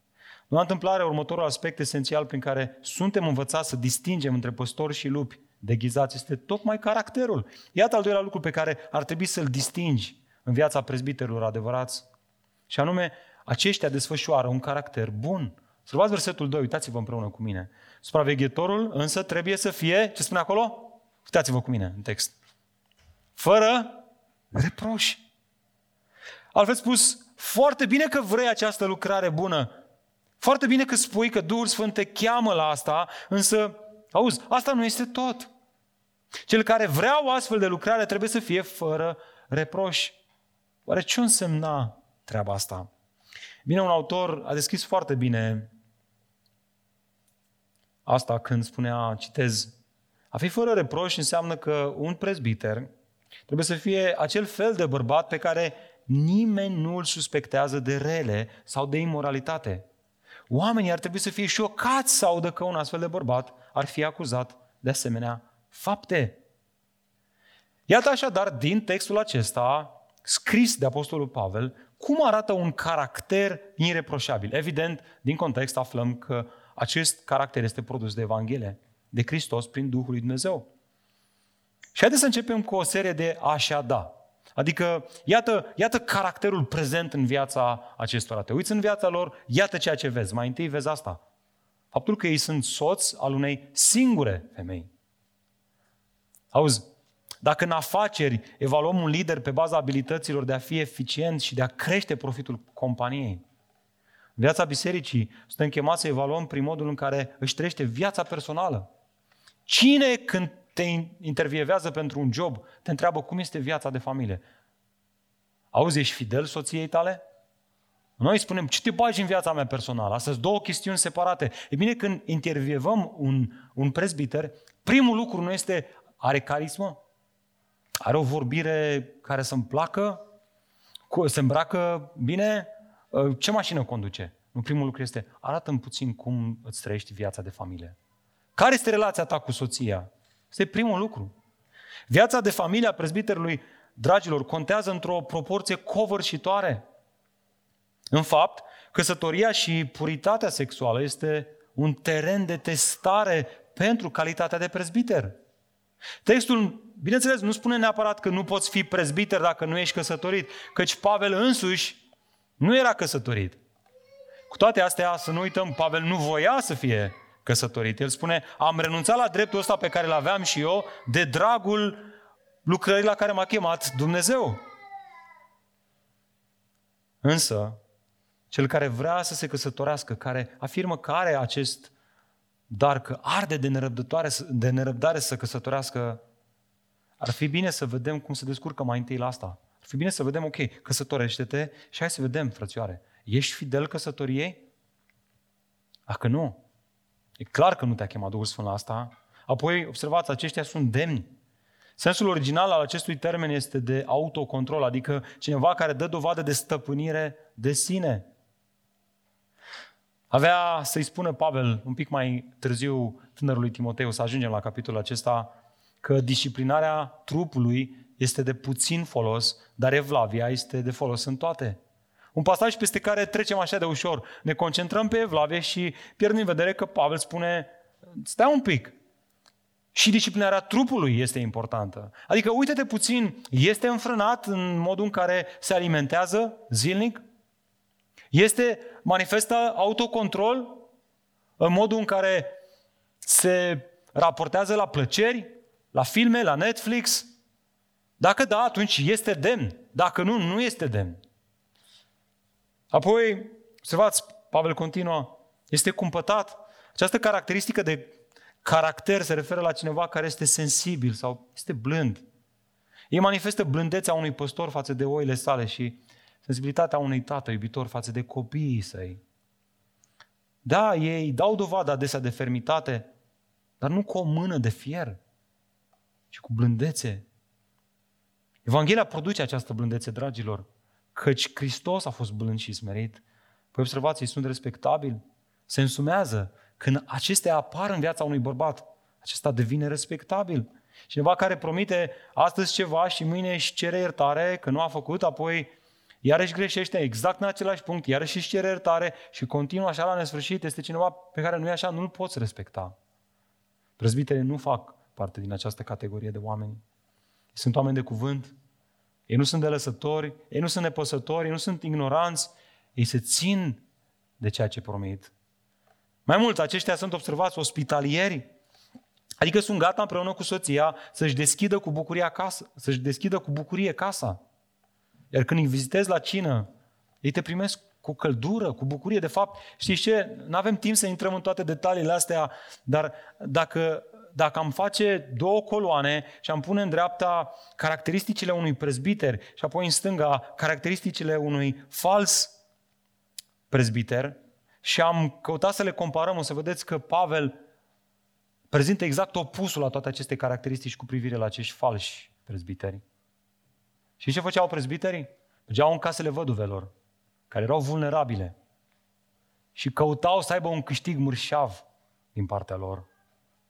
Nu a întâmplare următorul aspect esențial prin care suntem învățați să distingem între păstori și lupi deghizați este tocmai caracterul. Iată al doilea lucru pe care ar trebui să-l distingi în viața prezbiterilor adevărați. Și anume, aceștia desfășoară un caracter bun. Să luați versetul 2, uitați-vă împreună cu mine. Supraveghetorul însă trebuie să fie, ce spune acolo? Uitați-vă cu mine în text. Fără reproș. Altfel spus, foarte bine că vrei această lucrare bună. Foarte bine că spui că Duhul Sfânt te cheamă la asta, însă, auzi, asta nu este tot. Cel care vrea o astfel de lucrare trebuie să fie fără reproș. Oare ce însemna treaba asta? Bine, un autor a deschis foarte bine asta când spunea, citez, a fi fără reproș înseamnă că un prezbiter trebuie să fie acel fel de bărbat pe care nimeni nu îl suspectează de rele sau de imoralitate. Oamenii ar trebui să fie șocați să audă că un astfel de bărbat ar fi acuzat de asemenea fapte. Iată așadar din textul acesta, scris de Apostolul Pavel, cum arată un caracter ireproșabil. Evident, din context aflăm că acest caracter este produs de Evanghelie, de Hristos prin Duhul lui Dumnezeu. Și haideți să începem cu o serie de așa da. Adică, iată, iată caracterul prezent în viața acestora. Te uiți în viața lor, iată ceea ce vezi. Mai întâi vezi asta. Faptul că ei sunt soți al unei singure femei. Auzi, dacă în afaceri evaluăm un lider pe baza abilităților de a fi eficient și de a crește profitul companiei, în viața bisericii suntem chemați să evaluăm prin modul în care își trăiește viața personală. Cine când te intervievează pentru un job, te întreabă cum este viața de familie. Auzi, ești fidel soției tale? Noi spunem, ce te bagi în viața mea personală? Astea sunt două chestiuni separate. E bine, când intervievăm un, un prezbiter, primul lucru nu este, are carismă? Are o vorbire care să-mi placă? Se îmbracă bine? Ă, ce mașină conduce? Nu, primul lucru este, arată-mi puțin cum îți trăiești viața de familie. Care este relația ta cu soția? Este primul lucru. Viața de familie a prezbiterului, dragilor, contează într-o proporție covârșitoare. În fapt, căsătoria și puritatea sexuală este un teren de testare pentru calitatea de prezbiter. Textul, bineînțeles, nu spune neapărat că nu poți fi prezbiter dacă nu ești căsătorit, căci Pavel însuși nu era căsătorit. Cu toate astea, să nu uităm, Pavel nu voia să fie căsătorit. El spune, am renunțat la dreptul ăsta pe care îl aveam și eu de dragul lucrării la care m-a chemat Dumnezeu. Însă, cel care vrea să se căsătorească, care afirmă că are acest dar că arde de, nerăbdătoare, de nerăbdare să căsătorească, ar fi bine să vedem cum se descurcă mai întâi la asta. Ar fi bine să vedem, ok, căsătorește-te și hai să vedem, frățioare, ești fidel căsătoriei? Dacă nu, E clar că nu te-a chemat Duhul Sfânt la asta. Apoi, observați, aceștia sunt demni. Sensul original al acestui termen este de autocontrol, adică cineva care dă dovadă de stăpânire de sine. Avea să-i spună Pavel un pic mai târziu tânărului Timoteu, să ajungem la capitolul acesta, că disciplinarea trupului este de puțin folos, dar evlavia este de folos în toate. Un pasaj peste care trecem așa de ușor. Ne concentrăm pe Evlavie și pierdem în vedere că Pavel spune, stai un pic, și disciplinarea trupului este importantă. Adică, uite-te puțin, este înfrânat în modul în care se alimentează zilnic? Este, manifestă autocontrol în modul în care se raportează la plăceri, la filme, la Netflix? Dacă da, atunci este demn. Dacă nu, nu este demn. Apoi, observați, Pavel continuă, este cumpătat. Această caracteristică de caracter se referă la cineva care este sensibil sau este blând. Ei manifestă blândețea unui păstor față de oile sale și sensibilitatea unui tată iubitor față de copiii săi. Da, ei dau dovadă adesea de fermitate, dar nu cu o mână de fier, ci cu blândețe. Evanghelia produce această blândețe, dragilor căci Hristos a fost blând și smerit. Păi observați, ei sunt respectabili, se însumează. Când acestea apar în viața unui bărbat, acesta devine respectabil. Cineva care promite astăzi ceva și mâine își cere iertare că nu a făcut, apoi iarăși greșește exact în același punct, iarăși își cere iertare și continuă așa la nesfârșit, este cineva pe care nu e așa, nu-l poți respecta. Prezbiterii nu fac parte din această categorie de oameni. Sunt oameni de cuvânt, ei nu sunt delăsători, ei nu sunt nepăsători, ei nu sunt ignoranți, ei se țin de ceea ce promit. Mai mult, aceștia sunt observați ospitalieri, adică sunt gata împreună cu soția să-și deschidă cu bucurie acasă, să-și deschidă cu bucurie casa. Iar când îi vizitezi la cină, ei te primesc cu căldură, cu bucurie. De fapt, știți ce? Nu avem timp să intrăm în toate detaliile astea, dar dacă, dacă am face două coloane și am pune în dreapta caracteristicile unui prezbiter și apoi în stânga caracteristicile unui fals prezbiter și am căutat să le comparăm, o să vedeți că Pavel prezintă exact opusul la toate aceste caracteristici cu privire la acești falși prezbiteri. Și ce făceau prezbiterii? Mergeau în casele văduvelor, care erau vulnerabile și căutau să aibă un câștig mărșav din partea lor,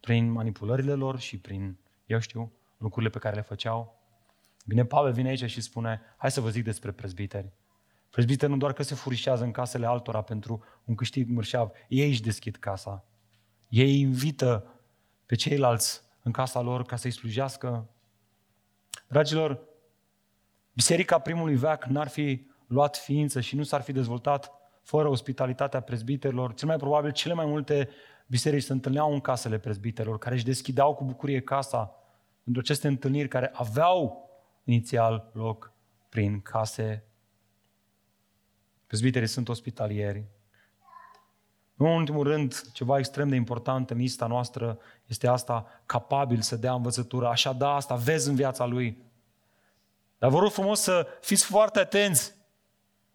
prin manipulările lor și prin, eu știu, lucrurile pe care le făceau. Bine, Pavel vine aici și spune, hai să vă zic despre prezbiteri. Prezbiteri nu doar că se furișează în casele altora pentru un câștig mărșav, ei își deschid casa. Ei invită pe ceilalți în casa lor ca să-i slujească. Dragilor, biserica primului veac n-ar fi luat ființă și nu s-ar fi dezvoltat fără ospitalitatea prezbiterilor. Cel mai probabil cele mai multe biserici se întâlneau în casele prezbiterilor, care își deschideau cu bucurie casa pentru aceste întâlniri care aveau inițial loc prin case. Prezbiterii sunt ospitalieri. Nu în ultimul rând, ceva extrem de important în lista noastră este asta, capabil să dea învățătură. Așa da, asta vezi în viața lui. Dar vă rog frumos să fiți foarte atenți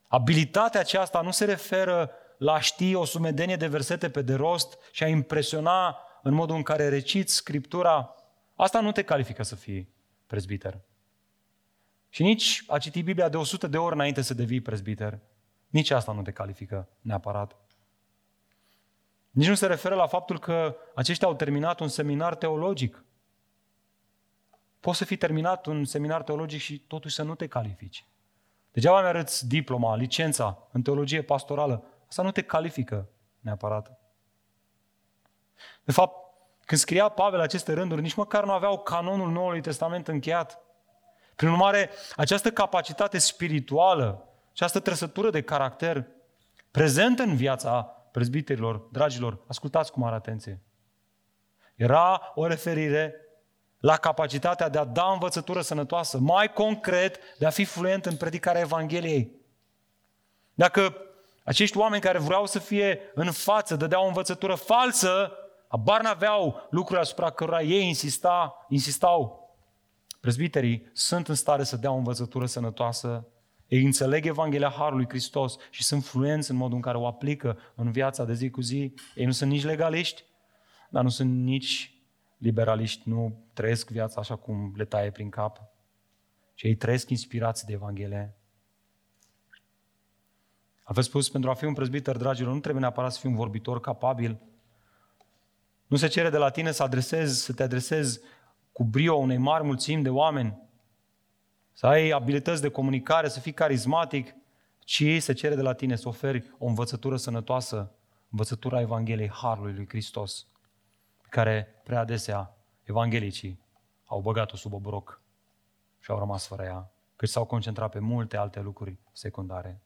Abilitatea aceasta nu se referă la a ști o sumedenie de versete pe de rost și a impresiona în modul în care reciți Scriptura. Asta nu te califică să fii prezbiter. Și nici a citi Biblia de 100 de ori înainte să devii prezbiter. Nici asta nu te califică neapărat. Nici nu se referă la faptul că aceștia au terminat un seminar teologic. Poți să fi terminat un seminar teologic și totuși să nu te califici. Degeaba mi-arăți diploma, licența în teologie pastorală. Asta nu te califică neapărat. De fapt, când scria Pavel aceste rânduri, nici măcar nu aveau canonul Noului Testament încheiat. Prin urmare, această capacitate spirituală, această trăsătură de caracter prezentă în viața prezbiterilor, dragilor, ascultați cu mare atenție. Era o referire la capacitatea de a da învățătură sănătoasă, mai concret, de a fi fluent în predicarea Evangheliei. Dacă acești oameni care vreau să fie în față, dădeau o învățătură falsă, abar n-aveau lucruri asupra cărora ei insista, insistau. Prezbiterii sunt în stare să dea o învățătură sănătoasă, ei înțeleg Evanghelia Harului Hristos și sunt fluenți în modul în care o aplică în viața de zi cu zi. Ei nu sunt nici legaliști, dar nu sunt nici liberaliști nu trăiesc viața așa cum le taie prin cap, ci ei trăiesc inspirați de Evanghelie. Aveți spus, pentru a fi un prezbiter, dragilor, nu trebuie neapărat să fii un vorbitor capabil. Nu se cere de la tine să adresezi, să te adresezi cu brio unei mari mulțimi de oameni, să ai abilități de comunicare, să fii carismatic, ci se cere de la tine să oferi o învățătură sănătoasă, învățătura Evangheliei Harului lui Hristos care prea adesea evanghelicii au băgat-o sub obroc și au rămas fără ea, cât s-au concentrat pe multe alte lucruri secundare.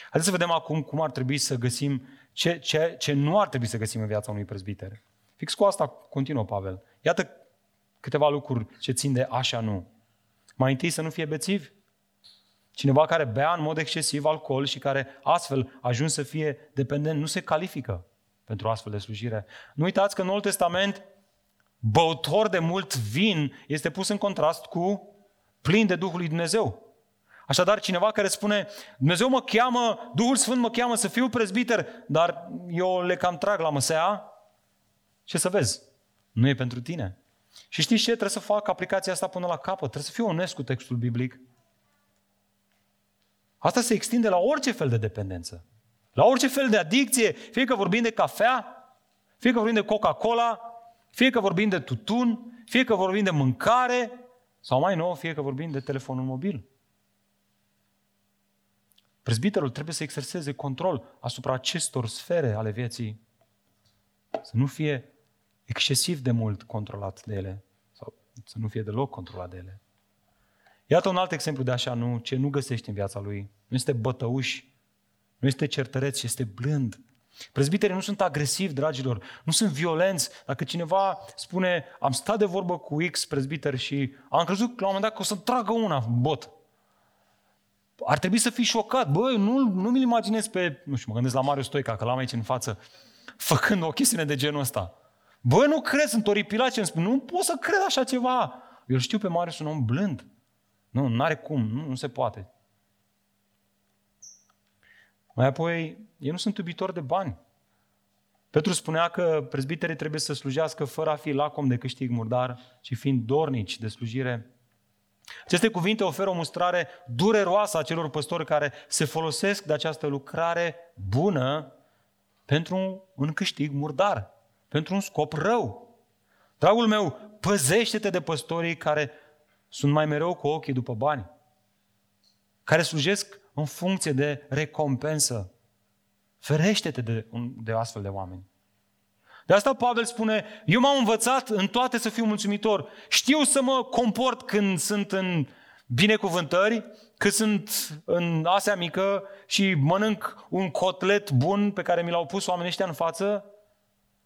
Haideți să vedem acum cum ar trebui să găsim, ce, ce, ce nu ar trebui să găsim în viața unui prezbiter. Fix cu asta continuă Pavel. Iată câteva lucruri ce țin de așa nu. Mai întâi să nu fie bețivi. Cineva care bea în mod excesiv alcool și care astfel ajuns să fie dependent nu se califică pentru astfel de slujire. Nu uitați că în Noul Testament băutor de mult vin este pus în contrast cu plin de Duhul lui Dumnezeu. Așadar, cineva care spune, Dumnezeu mă cheamă, Duhul Sfânt mă cheamă să fiu prezbiter, dar eu le cam trag la măsea, ce să vezi? Nu e pentru tine. Și știți ce? Trebuie să fac aplicația asta până la capăt. Trebuie să fiu onest cu textul biblic. Asta se extinde la orice fel de dependență. La orice fel de adicție, fie că vorbim de cafea, fie că vorbim de Coca-Cola, fie că vorbim de tutun, fie că vorbim de mâncare, sau mai nou, fie că vorbim de telefonul mobil. Prezbiterul trebuie să exerseze control asupra acestor sfere ale vieții. Să nu fie excesiv de mult controlat de ele, sau să nu fie deloc controlat de ele. Iată un alt exemplu de așa nu, ce nu găsești în viața lui. Nu este bătăuș nu este certăreț, ci este blând. Prezbiterii nu sunt agresivi, dragilor, nu sunt violenți. Dacă cineva spune, am stat de vorbă cu X prezbiter și am crezut la un moment dat că o să tragă una în bot. Ar trebui să fii șocat. Băi, nu, nu mi-l imaginez pe, nu știu, mă gândesc la Marius Stoica, că l-am aici în față, făcând o chestiune de genul ăsta. Băi, nu cred, sunt oripilat ce îmi spun. Nu pot să cred așa ceva. Eu știu pe Marius un om blând. Nu, nu are cum, nu, nu se poate. Mai apoi, ei nu sunt iubitori de bani. Petru spunea că prezbiterii trebuie să slujească fără a fi lacom de câștig murdar, ci fiind dornici de slujire. Aceste cuvinte oferă o mustrare dureroasă a celor păstori care se folosesc de această lucrare bună pentru un câștig murdar, pentru un scop rău. Dragul meu, păzește-te de păstorii care sunt mai mereu cu ochii după bani, care slujesc în funcție de recompensă. Ferește-te de, de astfel de oameni. De asta Pavel spune, eu m-am învățat în toate să fiu mulțumitor. Știu să mă comport când sunt în binecuvântări, când sunt în asea mică și mănânc un cotlet bun pe care mi l-au pus oamenii ăștia în față,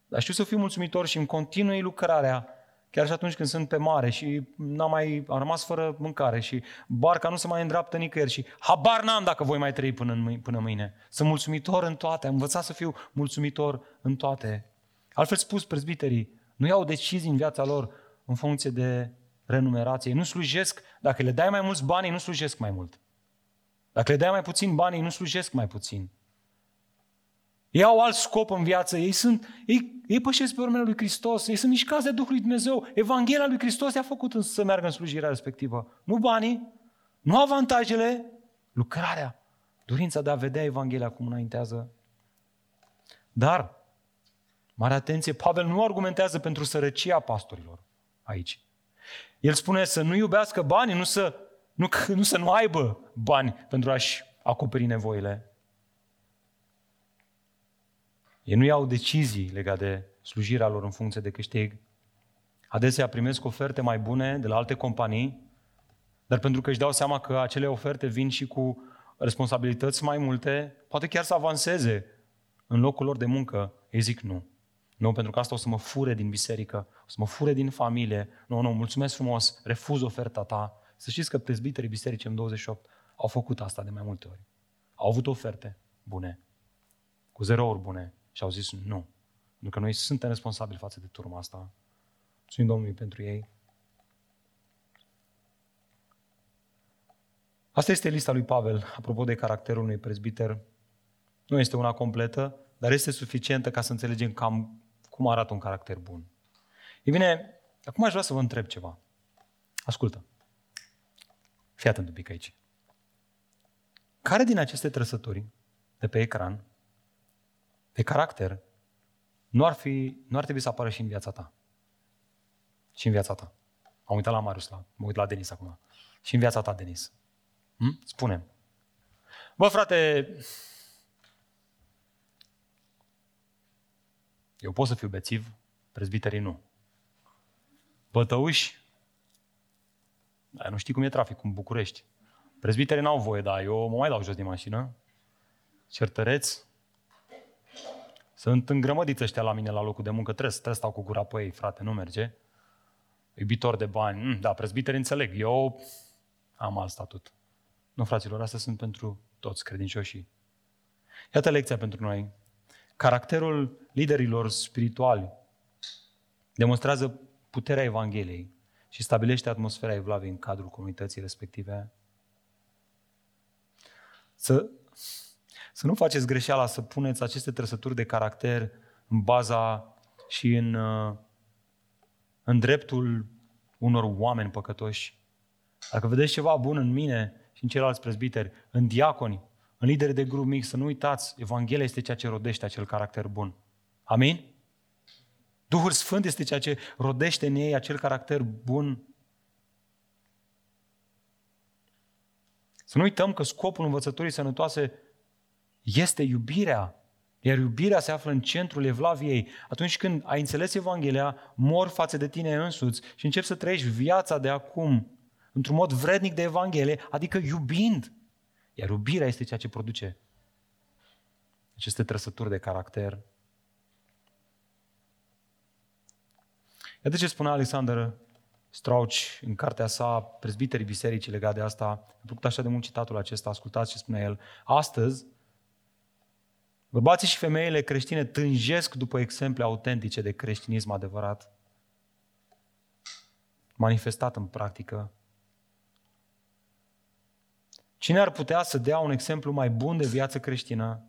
dar știu să fiu mulțumitor și îmi continui lucrarea Chiar și atunci când sunt pe mare și n-am mai, am rămas fără mâncare și barca nu se mai îndreaptă nicăieri și habar n-am dacă voi mai trăi până, în, până mâine. Sunt mulțumitor în toate, am învățat să fiu mulțumitor în toate. Altfel spus, prezbiterii nu iau decizii în viața lor în funcție de renumerație. Nu slujesc, dacă le dai mai mulți bani, nu slujesc mai mult. Dacă le dai mai puțin bani, nu slujesc mai puțin. Ei au alt scop în viață, ei, sunt, ei, ei pășesc pe urmele lui Hristos, ei sunt mișcați de Duhul lui Dumnezeu. Evanghelia lui Hristos i-a făcut să meargă în slujirea respectivă. Nu banii, nu avantajele, lucrarea, dorința de a vedea Evanghelia cum înaintează. Dar, mare atenție, Pavel nu argumentează pentru sărăcia pastorilor aici. El spune să nu iubească banii, nu să nu, nu să nu aibă bani pentru a-și acoperi nevoile. Ei nu iau decizii legate de slujirea lor în funcție de câștig. Adesea primesc oferte mai bune de la alte companii, dar pentru că își dau seama că acele oferte vin și cu responsabilități mai multe, poate chiar să avanseze în locul lor de muncă, ei zic nu. Nu, pentru că asta o să mă fure din biserică, o să mă fure din familie. Nu, nu, mulțumesc frumos, refuz oferta ta. Să știți că prezbiterii bisericii în 28 au făcut asta de mai multe ori. Au avut oferte bune, cu zero ori bune, și au zis nu. Pentru că noi suntem responsabili față de turma asta. Mulțumim Domnului pentru ei. Asta este lista lui Pavel, apropo de caracterul unui prezbiter. Nu este una completă, dar este suficientă ca să înțelegem cam cum arată un caracter bun. Ei bine, acum aș vrea să vă întreb ceva. Ascultă. Fii atent un pic aici. Care din aceste trăsături de pe ecran de caracter nu ar, fi, nu ar trebui să apară și în viața ta. Și în viața ta. Am uitat la Marius, la, mă uit la Denis acum. Și în viața ta, Denis. Hm? Spune. Bă, frate, eu pot să fiu bețiv, prezbiterii nu. Bătăuși, dar nu știi cum e traficul în București. Prezbiterii n-au voie, dar eu mă mai dau jos din mașină. Certăreți, sunt îngrămădiți ăștia la mine la locul de muncă, trebuie, trebuie să stau cu gura pe ei, frate, nu merge. Iubitor de bani, mm, da, prezbiteri înțeleg, eu am alt statut. Nu, fraților, astea sunt pentru toți credincioșii. Iată lecția pentru noi. Caracterul liderilor spirituali demonstrează puterea Evangheliei și stabilește atmosfera evlavei în cadrul comunității respective. Să să nu faceți greșeala să puneți aceste trăsături de caracter în baza și în, uh, în dreptul unor oameni păcătoși. Dacă vedeți ceva bun în mine și în ceilalți prezbiteri, în diaconi, în lideri de grup mic, să nu uitați, Evanghelia este ceea ce rodește acel caracter bun. Amin? Duhul Sfânt este ceea ce rodește în ei acel caracter bun. Să nu uităm că scopul învățăturii sănătoase este iubirea. Iar iubirea se află în centrul evlaviei. Atunci când ai înțeles Evanghelia, mor față de tine însuți și începi să trăiești viața de acum într-un mod vrednic de Evanghelie, adică iubind. Iar iubirea este ceea ce produce aceste trăsături de caracter. Iată ce spunea Alexander Strauch în cartea sa, Prezbiterii Bisericii legat de asta. A făcut așa de mult citatul acesta, ascultați ce spune el. Astăzi, bărbații și femeile creștine tânjesc după exemple autentice de creștinism adevărat, manifestat în practică. Cine ar putea să dea un exemplu mai bun de viață creștină,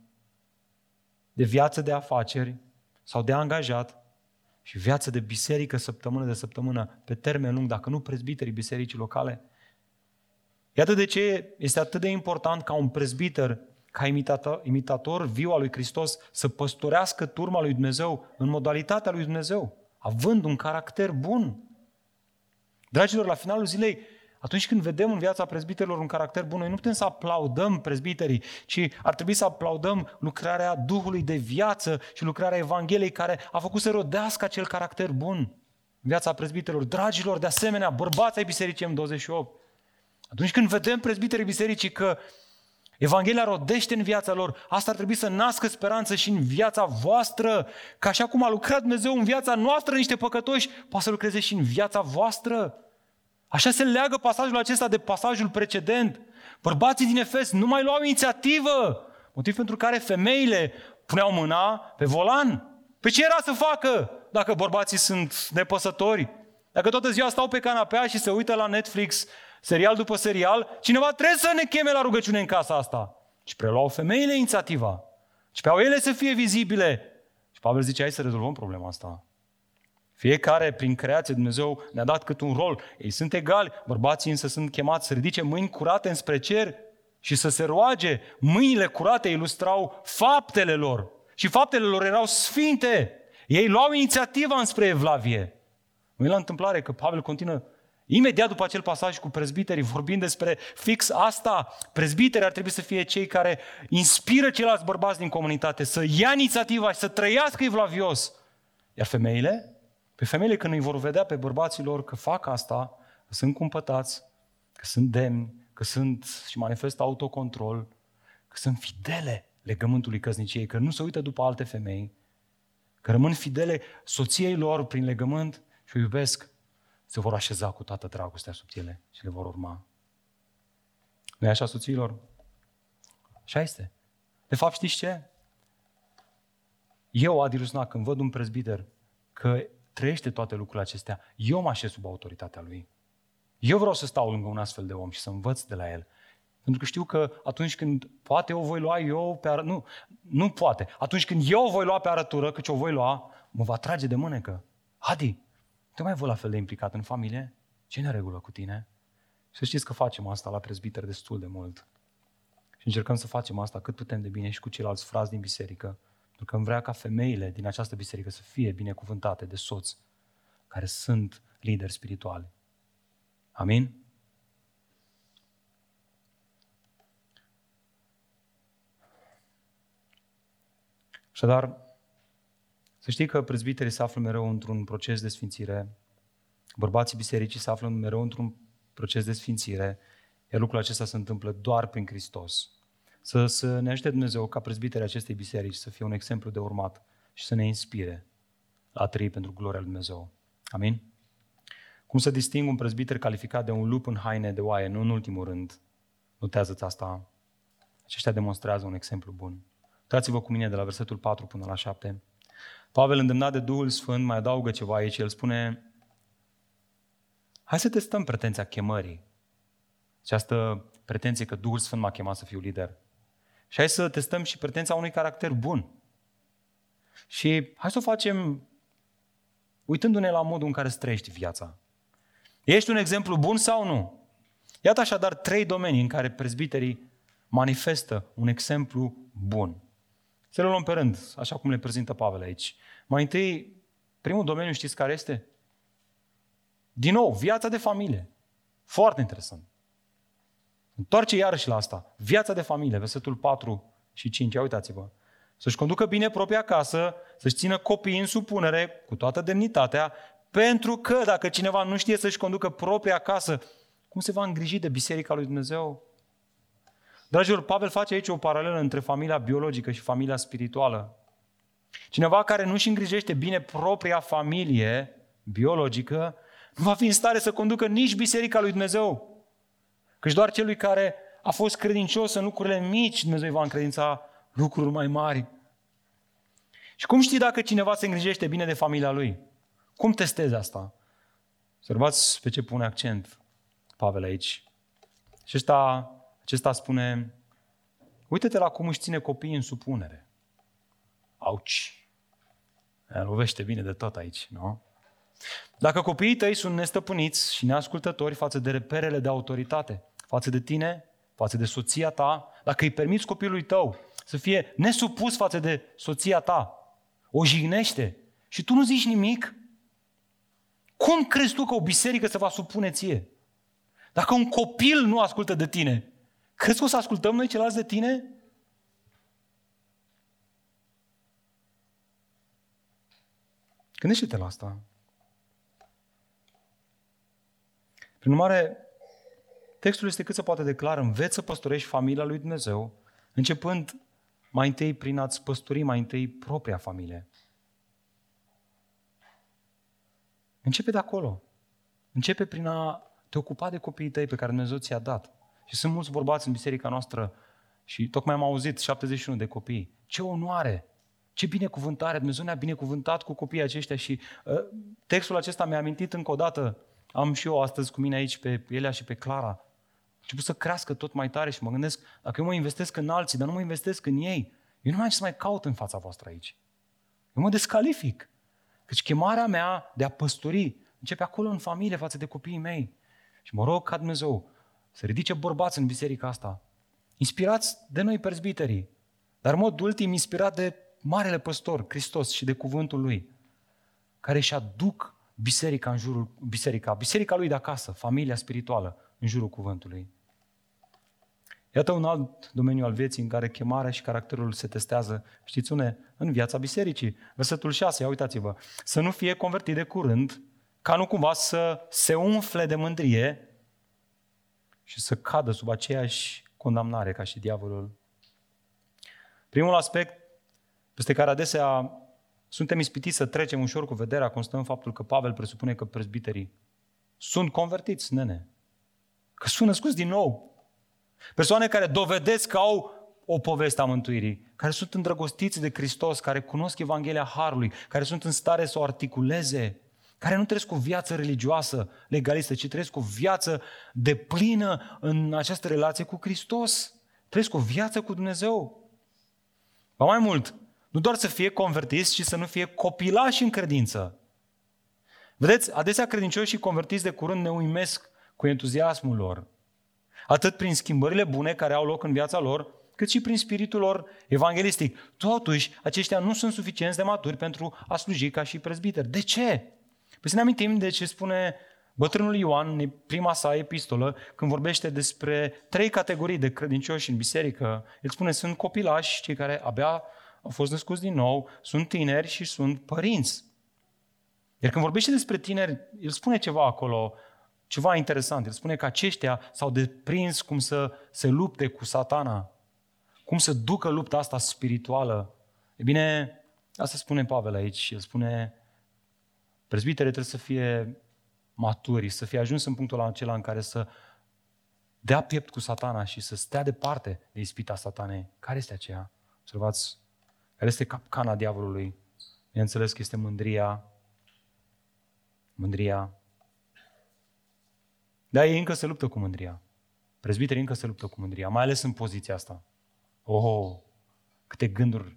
de viață de afaceri sau de angajat, și viață de biserică săptămână de săptămână, pe termen lung, dacă nu prezbiterii bisericii locale. Iată de ce este atât de important ca un prezbiter, ca imitator, imitator viu al lui Hristos, să păstorească turma lui Dumnezeu în modalitatea lui Dumnezeu, având un caracter bun. Dragilor, la finalul zilei, atunci când vedem în viața prezbiterilor un caracter bun, noi nu putem să aplaudăm prezbiterii, ci ar trebui să aplaudăm lucrarea Duhului de viață și lucrarea Evangheliei care a făcut să rodească acel caracter bun în viața prezbiterilor. Dragilor, de asemenea, bărbați ai Bisericii M28, atunci când vedem prezbiterii bisericii că Evanghelia rodește în viața lor, asta ar trebui să nască speranță și în viața voastră, că așa cum a lucrat Dumnezeu în viața noastră niște păcătoși, poate să lucreze și în viața voastră. Așa se leagă pasajul acesta de pasajul precedent. Bărbații din Efes nu mai luau inițiativă, motiv pentru care femeile puneau mâna pe volan. Pe ce era să facă dacă bărbații sunt nepăsători? Dacă toată ziua stau pe canapea și se uită la Netflix serial după serial, cineva trebuie să ne cheme la rugăciune în casa asta. Și preluau femeile inițiativa. Și pe ele să fie vizibile. Și Pavel zice, hai să rezolvăm problema asta. Fiecare, prin creație, Dumnezeu ne-a dat cât un rol. Ei sunt egali, bărbații însă sunt chemați să ridice mâini curate înspre cer și să se roage. Mâinile curate ilustrau faptele lor. Și faptele lor erau sfinte. Ei luau inițiativa înspre Evlavie. Nu e la întâmplare că Pavel continuă Imediat după acel pasaj cu prezbiterii, vorbind despre fix asta, prezbiterii ar trebui să fie cei care inspiră ceilalți bărbați din comunitate să ia inițiativa și să trăiască evlavios. Iar femeile pe femeile când îi vor vedea pe bărbații lor că fac asta, că sunt cumpătați, că sunt demni, că sunt și manifestă autocontrol, că sunt fidele legământului căsniciei, că nu se uită după alte femei, că rămân fidele soției lor prin legământ și o iubesc, se vor așeza cu toată dragostea subtile și le vor urma. nu e așa, soțiilor? Așa este. De fapt, știți ce? Eu, Adi Rusna, când văd un prezbiter că trăiește toate lucrurile acestea, eu mă așez sub autoritatea lui. Eu vreau să stau lângă un astfel de om și să învăț de la el. Pentru că știu că atunci când poate o voi lua eu pe arătură, nu, nu poate. Atunci când eu o voi lua pe arătură, căci o voi lua, mă va trage de mânecă. Adi, te mai văd la fel de implicat în familie? Ce ne regulă cu tine? Să știți că facem asta la prezbiter destul de mult. Și încercăm să facem asta cât putem de bine și cu ceilalți frați din biserică. Pentru că îmi vrea ca femeile din această biserică să fie binecuvântate de soți care sunt lideri spirituali. Amin? Așadar, să știi că prezbiterii se află mereu într-un proces de sfințire, bărbații bisericii se află mereu într-un proces de sfințire, iar lucrul acesta se întâmplă doar prin Hristos. Să, să ne ajute Dumnezeu ca prezbiterii acestei biserici să fie un exemplu de urmat și să ne inspire la a trăi pentru gloria lui Dumnezeu. Amin? Cum să disting un prezbiter calificat de un lup în haine de oaie, nu în ultimul rând, notează-ți asta. Aceștia demonstrează un exemplu bun. Uitați-vă cu mine de la versetul 4 până la 7. Pavel, îndemnat de Duhul Sfânt, mai adaugă ceva aici. El spune, hai să testăm pretenția chemării. Această pretenție că Duhul Sfânt m-a chemat să fiu lider. Și hai să testăm și pretenția unui caracter bun. Și hai să o facem uitându-ne la modul în care îți trăiești viața. Ești un exemplu bun sau nu? Iată așadar trei domenii în care prezbiterii manifestă un exemplu bun. Să le luăm pe rând, așa cum le prezintă Pavel aici. Mai întâi, primul domeniu știți care este? Din nou, viața de familie. Foarte interesant. Întoarce iarăși la asta. Viața de familie, versetul 4 și 5. Ia uitați-vă. Să-și conducă bine propria casă, să-și țină copiii în supunere cu toată demnitatea, pentru că dacă cineva nu știe să-și conducă propria casă, cum se va îngriji de Biserica lui Dumnezeu? Dragilor, Pavel face aici o paralelă între familia biologică și familia spirituală. Cineva care nu își îngrijește bine propria familie biologică, nu va fi în stare să conducă nici Biserica lui Dumnezeu. Căci doar celui care a fost credincios în lucrurile mici, Dumnezeu îi va încredința lucruri mai mari. Și cum știi dacă cineva se îngrijește bine de familia lui? Cum testezi asta? Observați pe ce pune accent Pavel aici. Și ăsta, acesta spune, uite-te la cum își ține copiii în supunere. Auci! Aia lovește bine de tot aici, nu? Dacă copiii tăi sunt nestăpâniți și neascultători față de reperele de autoritate, față de tine, față de soția ta, dacă îi permiți copilului tău să fie nesupus față de soția ta, o jignește și tu nu zici nimic, cum crezi tu că o biserică se va supune ție? Dacă un copil nu ascultă de tine, crezi că o să ascultăm noi ceilalți de tine? Gândește-te la asta. Prin urmare, textul este cât se poate de clar. Înveți să păstorești familia lui Dumnezeu, începând mai întâi prin a-ți păstori mai întâi propria familie. Începe de acolo. Începe prin a te ocupa de copiii tăi pe care Dumnezeu ți-a dat. Și sunt mulți bărbați în biserica noastră și tocmai am auzit 71 de copii. Ce onoare! Ce binecuvântare! Dumnezeu ne-a binecuvântat cu copiii aceștia și uh, textul acesta mi-a amintit încă o dată. Am și eu astăzi cu mine aici pe Elea și pe Clara. A început să crească tot mai tare și mă gândesc, dacă eu mă investesc în alții, dar nu mă investesc în ei, eu nu mai am ce să mai caut în fața voastră aici. Eu mă descalific. Căci chemarea mea de a păstori începe acolo în familie față de copiii mei. Și mă rog ca Dumnezeu să ridice bărbați în biserica asta, inspirați de noi prezbiterii, dar în mod ultim inspirat de Marele Păstor, Hristos și de cuvântul Lui, care își aduc biserica în jurul, biserica, biserica lui de acasă, familia spirituală, în jurul cuvântului. Iată un alt domeniu al vieții în care chemarea și caracterul se testează, știți une, în viața bisericii. Versetul 6, ia uitați-vă, să nu fie convertit de curând, ca nu cumva să se umfle de mândrie și să cadă sub aceeași condamnare ca și diavolul. Primul aspect peste care adesea suntem ispitiți să trecem ușor cu vederea, constă în faptul că Pavel presupune că prezbiterii sunt convertiți, nene. Că sunt născuți din nou. Persoane care dovedesc că au o poveste a mântuirii, care sunt îndrăgostiți de Hristos, care cunosc Evanghelia Harului, care sunt în stare să o articuleze, care nu trăiesc o viață religioasă, legalistă, ci trăiesc o viață de plină în această relație cu Hristos. Trăiesc o viață cu Dumnezeu. Ba mai mult, nu doar să fie convertiți, ci să nu fie copilași în credință. Vedeți, adesea credincioși și convertiți de curând ne uimesc cu entuziasmul lor. Atât prin schimbările bune care au loc în viața lor, cât și prin spiritul lor evanghelistic. Totuși, aceștia nu sunt suficienți de maturi pentru a sluji ca și prezbiteri. De ce? Păi să ne amintim de ce spune bătrânul Ioan în prima sa epistolă, când vorbește despre trei categorii de credincioși în biserică. El spune, sunt copilași, cei care abia au fost născuți din nou, sunt tineri și sunt părinți. Iar când vorbește despre tineri, el spune ceva acolo, ceva interesant. El spune că aceștia s-au deprins cum să se lupte cu satana, cum să ducă lupta asta spirituală. E bine, asta spune Pavel aici. El spune, prezbiterii trebuie să fie maturi, să fie ajuns în punctul acela în care să dea piept cu satana și să stea departe de ispita satanei. Care este aceea? Observați care este capcana diavolului? Bineînțeles că este mândria. Mândria. Dar ei încă se luptă cu mândria. Prezbiterii încă se luptă cu mândria, mai ales în poziția asta. Oh, câte gânduri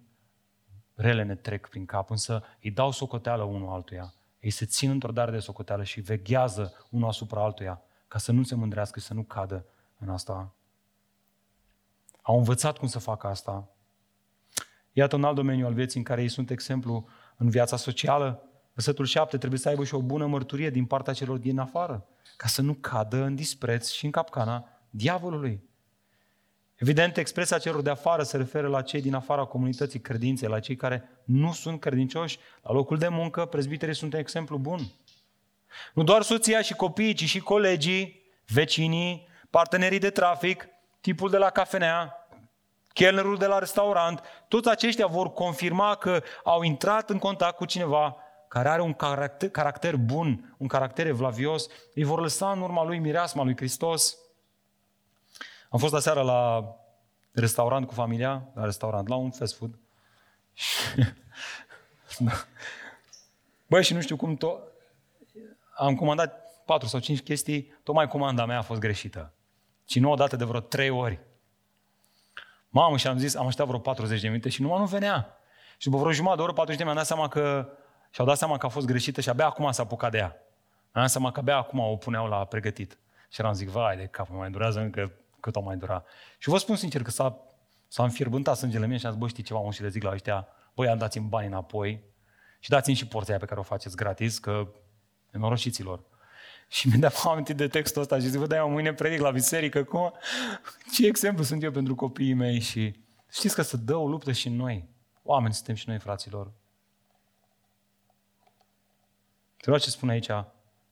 rele ne trec prin cap, însă îi dau socoteală unul altuia. Ei se țin într-o dare de socoteală și veghează unul asupra altuia, ca să nu se mândrească și să nu cadă în asta. Au învățat cum să facă asta. Iată un alt domeniu al vieții în care ei sunt exemplu în viața socială. Versetul 7 trebuie să aibă și o bună mărturie din partea celor din afară, ca să nu cadă în dispreț și în capcana diavolului. Evident, expresia celor de afară se referă la cei din afara comunității credinței, la cei care nu sunt credincioși. La locul de muncă, prezbiterii sunt un exemplu bun. Nu doar soția și copiii, ci și colegii, vecinii, partenerii de trafic, tipul de la cafenea, chelnerul de la restaurant, toți aceștia vor confirma că au intrat în contact cu cineva care are un caracter, caracter bun, un caracter evlavios, îi vor lăsa în urma lui mireasma lui Hristos. Am fost aseară la restaurant cu familia, la restaurant, la un fast food. [laughs] Băi, și nu știu cum tot... Am comandat patru sau cinci chestii, tocmai comanda mea a fost greșită. Și nu odată de vreo trei ori. Mamă, și am zis, am așteptat vreo 40 de minute și numai nu venea. Și după vreo jumătate de oră, 40 de minute, mi-am dat seama că și-au dat seama că a fost greșită și abia acum s-a apucat de ea. Am dat seama că abia acum o puneau la pregătit. Și eram zic, vai de cap, mai durează încă cât o mai dura. Și vă spun sincer că s-a, s-a înfierbântat sângele meu și am zis, bă, știi ceva, mă, și le zic la ăștia, băi, am dați-mi bani înapoi și dați-mi și porția pe care o faceți gratis, că nenorociților. Și mi-a dat [laughs] aminte de textul ăsta și zic, vă dai mâine predic la biserică, cum? Ce exemplu sunt eu pentru copiii mei și știți că să dă o luptă și noi. Oameni suntem și noi, fraților. Te ce spune aici,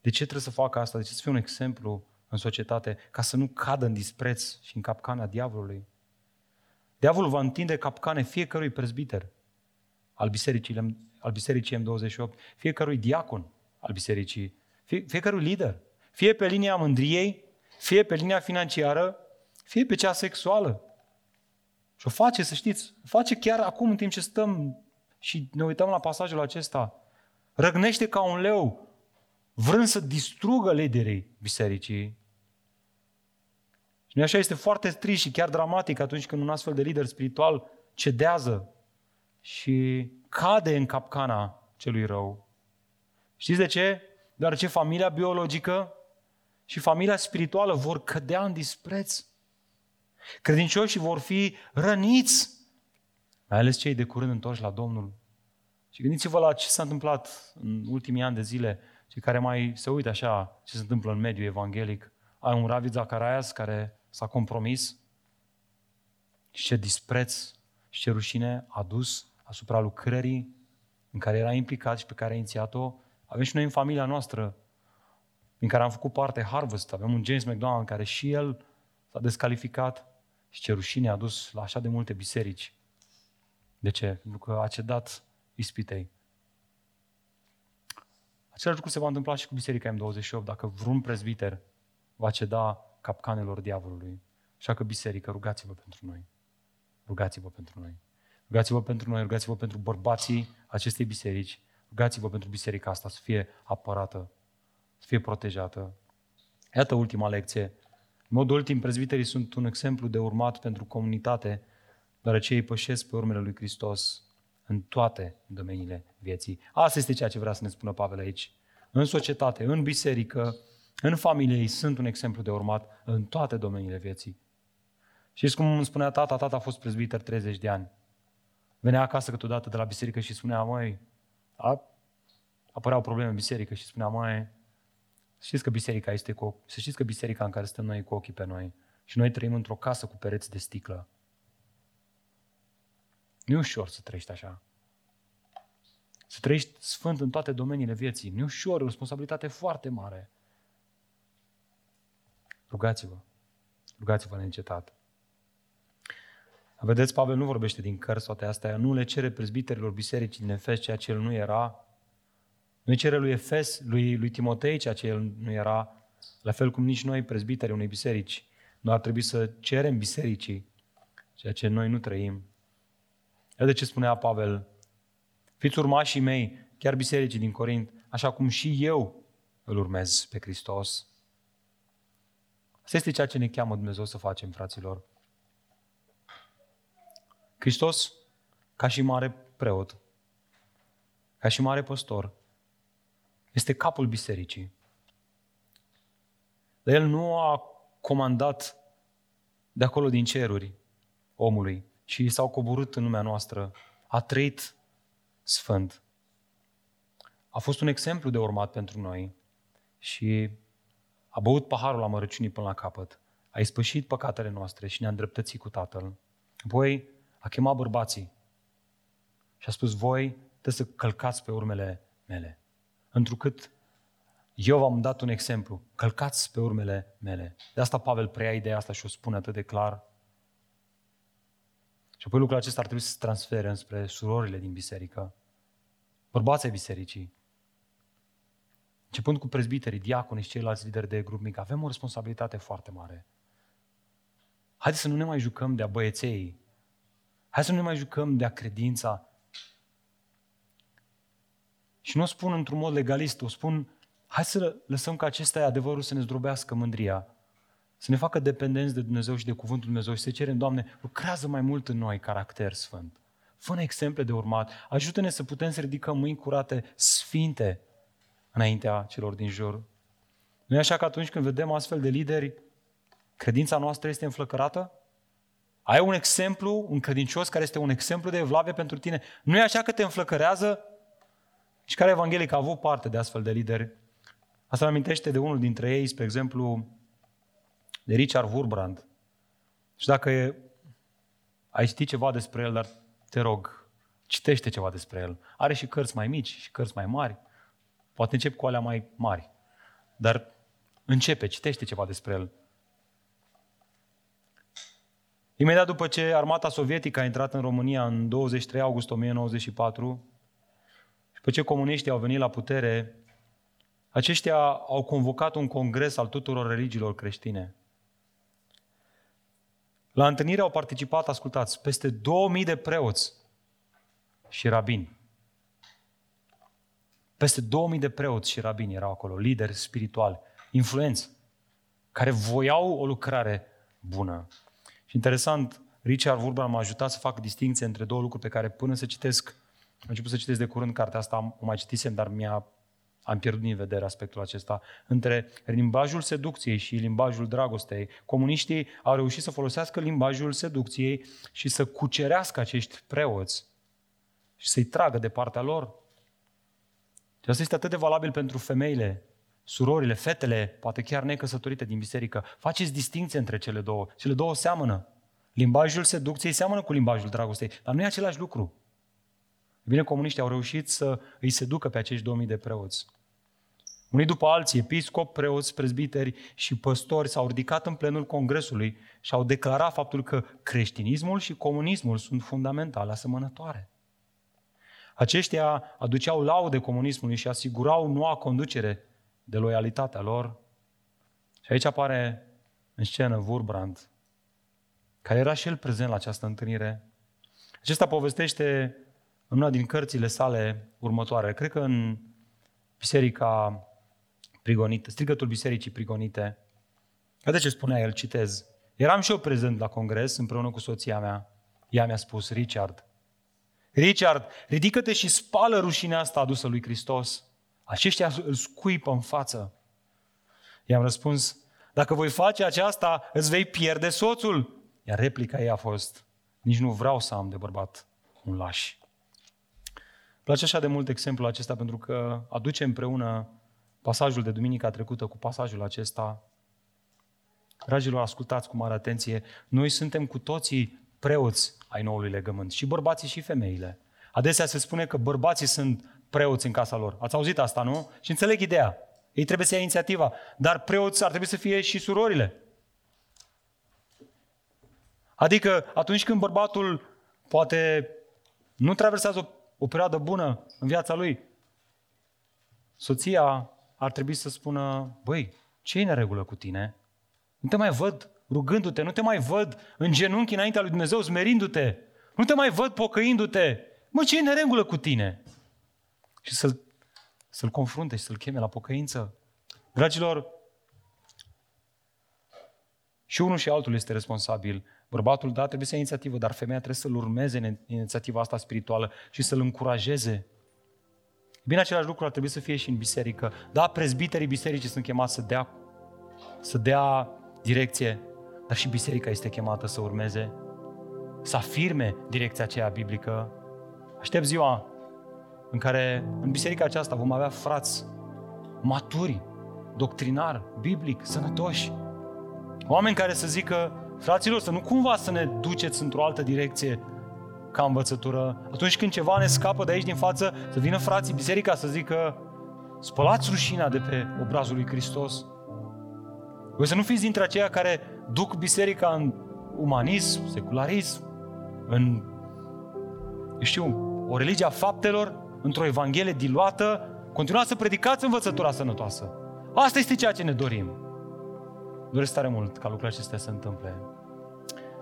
de ce trebuie să facă asta? De ce să fie un exemplu în societate? Ca să nu cadă în dispreț și în capcana diavolului. Diavolul va întinde capcane fiecărui prezbiter al bisericii, al bisericii M28, fiecărui diacon al bisericii, fie, fiecărui lider, fie pe linia mândriei, fie pe linia financiară, fie pe cea sexuală. Și o face, să știți, o face chiar acum în timp ce stăm și ne uităm la pasajul acesta răgnește ca un leu, vrând să distrugă liderii bisericii. Și nu așa este foarte trist și chiar dramatic atunci când un astfel de lider spiritual cedează și cade în capcana celui rău. Știți de ce? Deoarece familia biologică și familia spirituală vor cădea în dispreț. Credincioșii vor fi răniți, mai ales cei de curând întorși la Domnul. Și gândiți-vă la ce s-a întâmplat în ultimii ani de zile, cei care mai se uită așa ce se întâmplă în mediul evanghelic. Ai un Ravid Zacarias care s-a compromis și ce dispreț și ce rușine a dus asupra lucrării în care era implicat și pe care a inițiat-o. Avem și noi în familia noastră, din care am făcut parte Harvest, avem un James McDonald care și el s-a descalificat și ce rușine a dus la așa de multe biserici. De ce? Pentru că a cedat ispitei. Același lucru se va întâmpla și cu Biserica M28, dacă vreun prezbiter va ceda capcanelor diavolului. Așa că biserică, rugați-vă pentru noi. Rugați-vă pentru noi. Rugați-vă pentru noi, rugați-vă pentru bărbații acestei biserici. Rugați-vă pentru biserica asta să fie apărată, să fie protejată. Iată ultima lecție. În mod ultim, prezbiterii sunt un exemplu de urmat pentru comunitate, deoarece ei pășesc pe urmele lui Hristos în toate domeniile vieții. Asta este ceea ce vrea să ne spună Pavel aici. În societate, în biserică, în familie, ei sunt un exemplu de urmat în toate domeniile vieții. Știți cum îmi spunea tata? Tata a fost prezbiter 30 de ani. Venea acasă câteodată de la biserică și spunea, măi, a, apăreau probleme în biserică și spunea, măi, știți că biserica este cu, să știți că biserica în care stăm noi e cu ochii pe noi și noi trăim într-o casă cu pereți de sticlă. Nu e ușor să trăiești așa. Să trăiești sfânt în toate domeniile vieții. Nu e ușor, e o responsabilitate foarte mare. Rugați-vă. Rugați-vă neîncetat. Vedeți, Pavel nu vorbește din cărți toate astea, nu le cere prezbiterilor bisericii din Efes ceea ce el nu era. Nu cere lui Efes, lui, lui Timotei ceea ce el nu era, la fel cum nici noi, prezbiterii unei biserici, nu ar trebui să cerem bisericii ceea ce noi nu trăim. Iată ce spunea Pavel. Fiți urmașii mei, chiar bisericii din Corint, așa cum și eu îl urmez pe Hristos. Asta este ceea ce ne cheamă Dumnezeu să facem, fraților. Hristos, ca și mare preot, ca și mare păstor, este capul bisericii. Dar El nu a comandat de acolo din ceruri omului, și s-au coborât în lumea noastră. A trăit sfânt. A fost un exemplu de urmat pentru noi și a băut paharul amărăciunii până la capăt. A ispășit păcatele noastre și ne-a îndreptățit cu Tatăl. Apoi a chemat bărbații și a spus, voi trebuie să călcați pe urmele mele. Întrucât eu v-am dat un exemplu. Călcați pe urmele mele. De asta Pavel preia ideea asta și o spune atât de clar. Și apoi lucrul acesta ar trebui să se transfere înspre surorile din biserică, bărbații bisericii, începând cu prezbiterii, diaconii și ceilalți lideri de grup mic, avem o responsabilitate foarte mare. Haideți să nu ne mai jucăm de-a băieței. Hai să nu ne mai jucăm de-a credința. Și nu o spun într-un mod legalist, o spun, hai să lăsăm ca acesta adevărul să ne zdrobească mândria, să ne facă dependenți de Dumnezeu și de Cuvântul Dumnezeu și să cerem, Doamne, lucrează mai mult în noi caracter sfânt. fă exemple de urmat. Ajută-ne să putem să ridicăm mâini curate, sfinte, înaintea celor din jur. Nu e așa că atunci când vedem astfel de lideri, credința noastră este înflăcărată? Ai un exemplu, un credincios care este un exemplu de evlavie pentru tine? Nu e așa că te înflăcărează? Și care evanghelic a avut parte de astfel de lideri? Asta îmi amintește de unul dintre ei, spre exemplu, de Richard Wurbrand. Și dacă e, ai citit ceva despre el, dar te rog, citește ceva despre el. Are și cărți mai mici și cărți mai mari. Poate încep cu alea mai mari. Dar începe, citește ceva despre el. Imediat după ce armata sovietică a intrat în România în 23 august 1994, și după ce comuniștii au venit la putere, aceștia au convocat un congres al tuturor religiilor creștine. La întâlnire au participat, ascultați, peste 2000 de preoți și rabini. Peste 2000 de preoți și rabini erau acolo, lideri spirituali, influenți, care voiau o lucrare bună. Și interesant, Richard Wurban m-a ajutat să fac distinție între două lucruri pe care până să citesc, am început să citesc de curând cartea asta, o mai citisem, dar mi-a, am pierdut din vedere aspectul acesta. Între limbajul seducției și limbajul dragostei, comuniștii au reușit să folosească limbajul seducției și să cucerească acești preoți și să-i tragă de partea lor. Și asta este atât de valabil pentru femeile, surorile, fetele, poate chiar necăsătorite din biserică. Faceți distinție între cele două. Cele două seamănă. Limbajul seducției seamănă cu limbajul dragostei, dar nu e același lucru. Bine, comuniștii au reușit să îi seducă pe acești 2000 de preoți. Unii după alții, episcop, preoți, prezbiteri și păstori s-au ridicat în plenul congresului și au declarat faptul că creștinismul și comunismul sunt fundamental asemănătoare. Aceștia aduceau laude comunismului și asigurau noua conducere de loialitatea lor. Și aici apare în scenă Wurbrand, care era și el prezent la această întâlnire. Acesta povestește în una din cărțile sale următoare, cred că în Biserica Prigonite, strigătul Bisericii Prigonite. De ce spunea el, citez, Eram și eu prezent la congres împreună cu soția mea. Ea mi-a spus, Richard, Richard, ridică-te și spală rușinea asta adusă lui Hristos. Aceștia îl scuipă în față. I-am răspuns, dacă voi face aceasta, îți vei pierde soțul. Iar replica ei a fost, nici nu vreau să am de bărbat un laș. Place așa de mult exemplul acesta pentru că aduce împreună pasajul de duminica trecută cu pasajul acesta. Dragilor, ascultați cu mare atenție. Noi suntem cu toții preoți ai noului legământ, și bărbații și femeile. Adesea se spune că bărbații sunt preoți în casa lor. Ați auzit asta, nu? Și înțeleg ideea. Ei trebuie să ia inițiativa. Dar preoți ar trebui să fie și surorile. Adică atunci când bărbatul poate nu traversează o, o perioadă bună în viața lui, soția ar trebui să spună, băi, ce e în regulă cu tine? Nu te mai văd rugându-te, nu te mai văd în genunchi înaintea lui Dumnezeu, smerindu-te, nu te mai văd pocăindu-te. Mă, ce e neregulă cu tine? Și să-l, să-l confrunte și să-l cheme la pocăință. Dragilor, și unul și altul este responsabil. Bărbatul, da, trebuie să ia inițiativă, dar femeia trebuie să-l urmeze în inițiativa asta spirituală și să-l încurajeze. Bine, același lucru ar trebui să fie și în biserică. Da, prezbiterii bisericii sunt chemați să dea, să dea direcție, dar și biserica este chemată să urmeze, să afirme direcția aceea biblică. Aștept ziua în care în biserica aceasta vom avea frați maturi, doctrinar, biblic, sănătoși. Oameni care să zică, fraților, să nu cumva să ne duceți într-o altă direcție ca învățătură. Atunci când ceva ne scapă de aici din față, să vină frații biserica să zică, Spălați rușina de pe obrazul lui Hristos. Voi să nu fiți dintre aceia care duc biserica în umanism, secularism, în, eu știu, o religie a faptelor, într-o evanghelie diluată, continuați să predicați învățătura sănătoasă. Asta este ceea ce ne dorim. Doresc tare mult ca lucrurile acestea să se întâmple.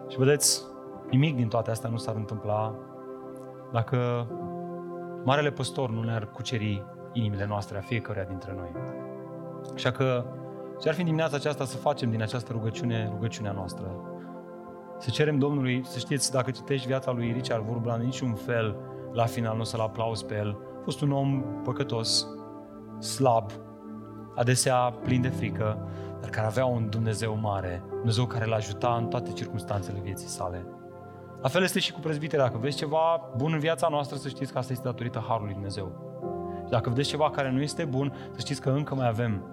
Și vedeți, nimic din toate astea nu s-ar întâmpla dacă Marele Păstor nu ne-ar cuceri inimile noastre a fiecăruia dintre noi. Așa că ce ar fi dimineața aceasta să facem din această rugăciune rugăciunea noastră? Să cerem Domnului, să știți, dacă citești viața lui Richard Wurmbrand, niciun fel la final nu o să-l aplauzi pe el. A fost un om păcătos, slab, adesea plin de frică, dar care avea un Dumnezeu mare, Dumnezeu care l-a ajuta în toate circunstanțele vieții sale. La fel este și cu prezbiterea. Dacă vezi ceva bun în viața noastră, să știți că asta este datorită Harului Dumnezeu. Și dacă vedeți ceva care nu este bun, să știți că încă mai avem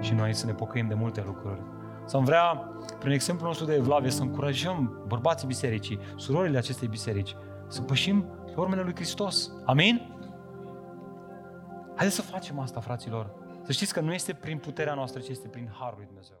și noi să ne pocăim de multe lucruri. Să vrea, prin exemplul nostru de Evlavie, să încurajăm bărbații bisericii, surorile acestei biserici, să pășim pe urmele lui Hristos. Amin? Haideți să facem asta, fraților. Să știți că nu este prin puterea noastră, ci este prin Harul lui Dumnezeu.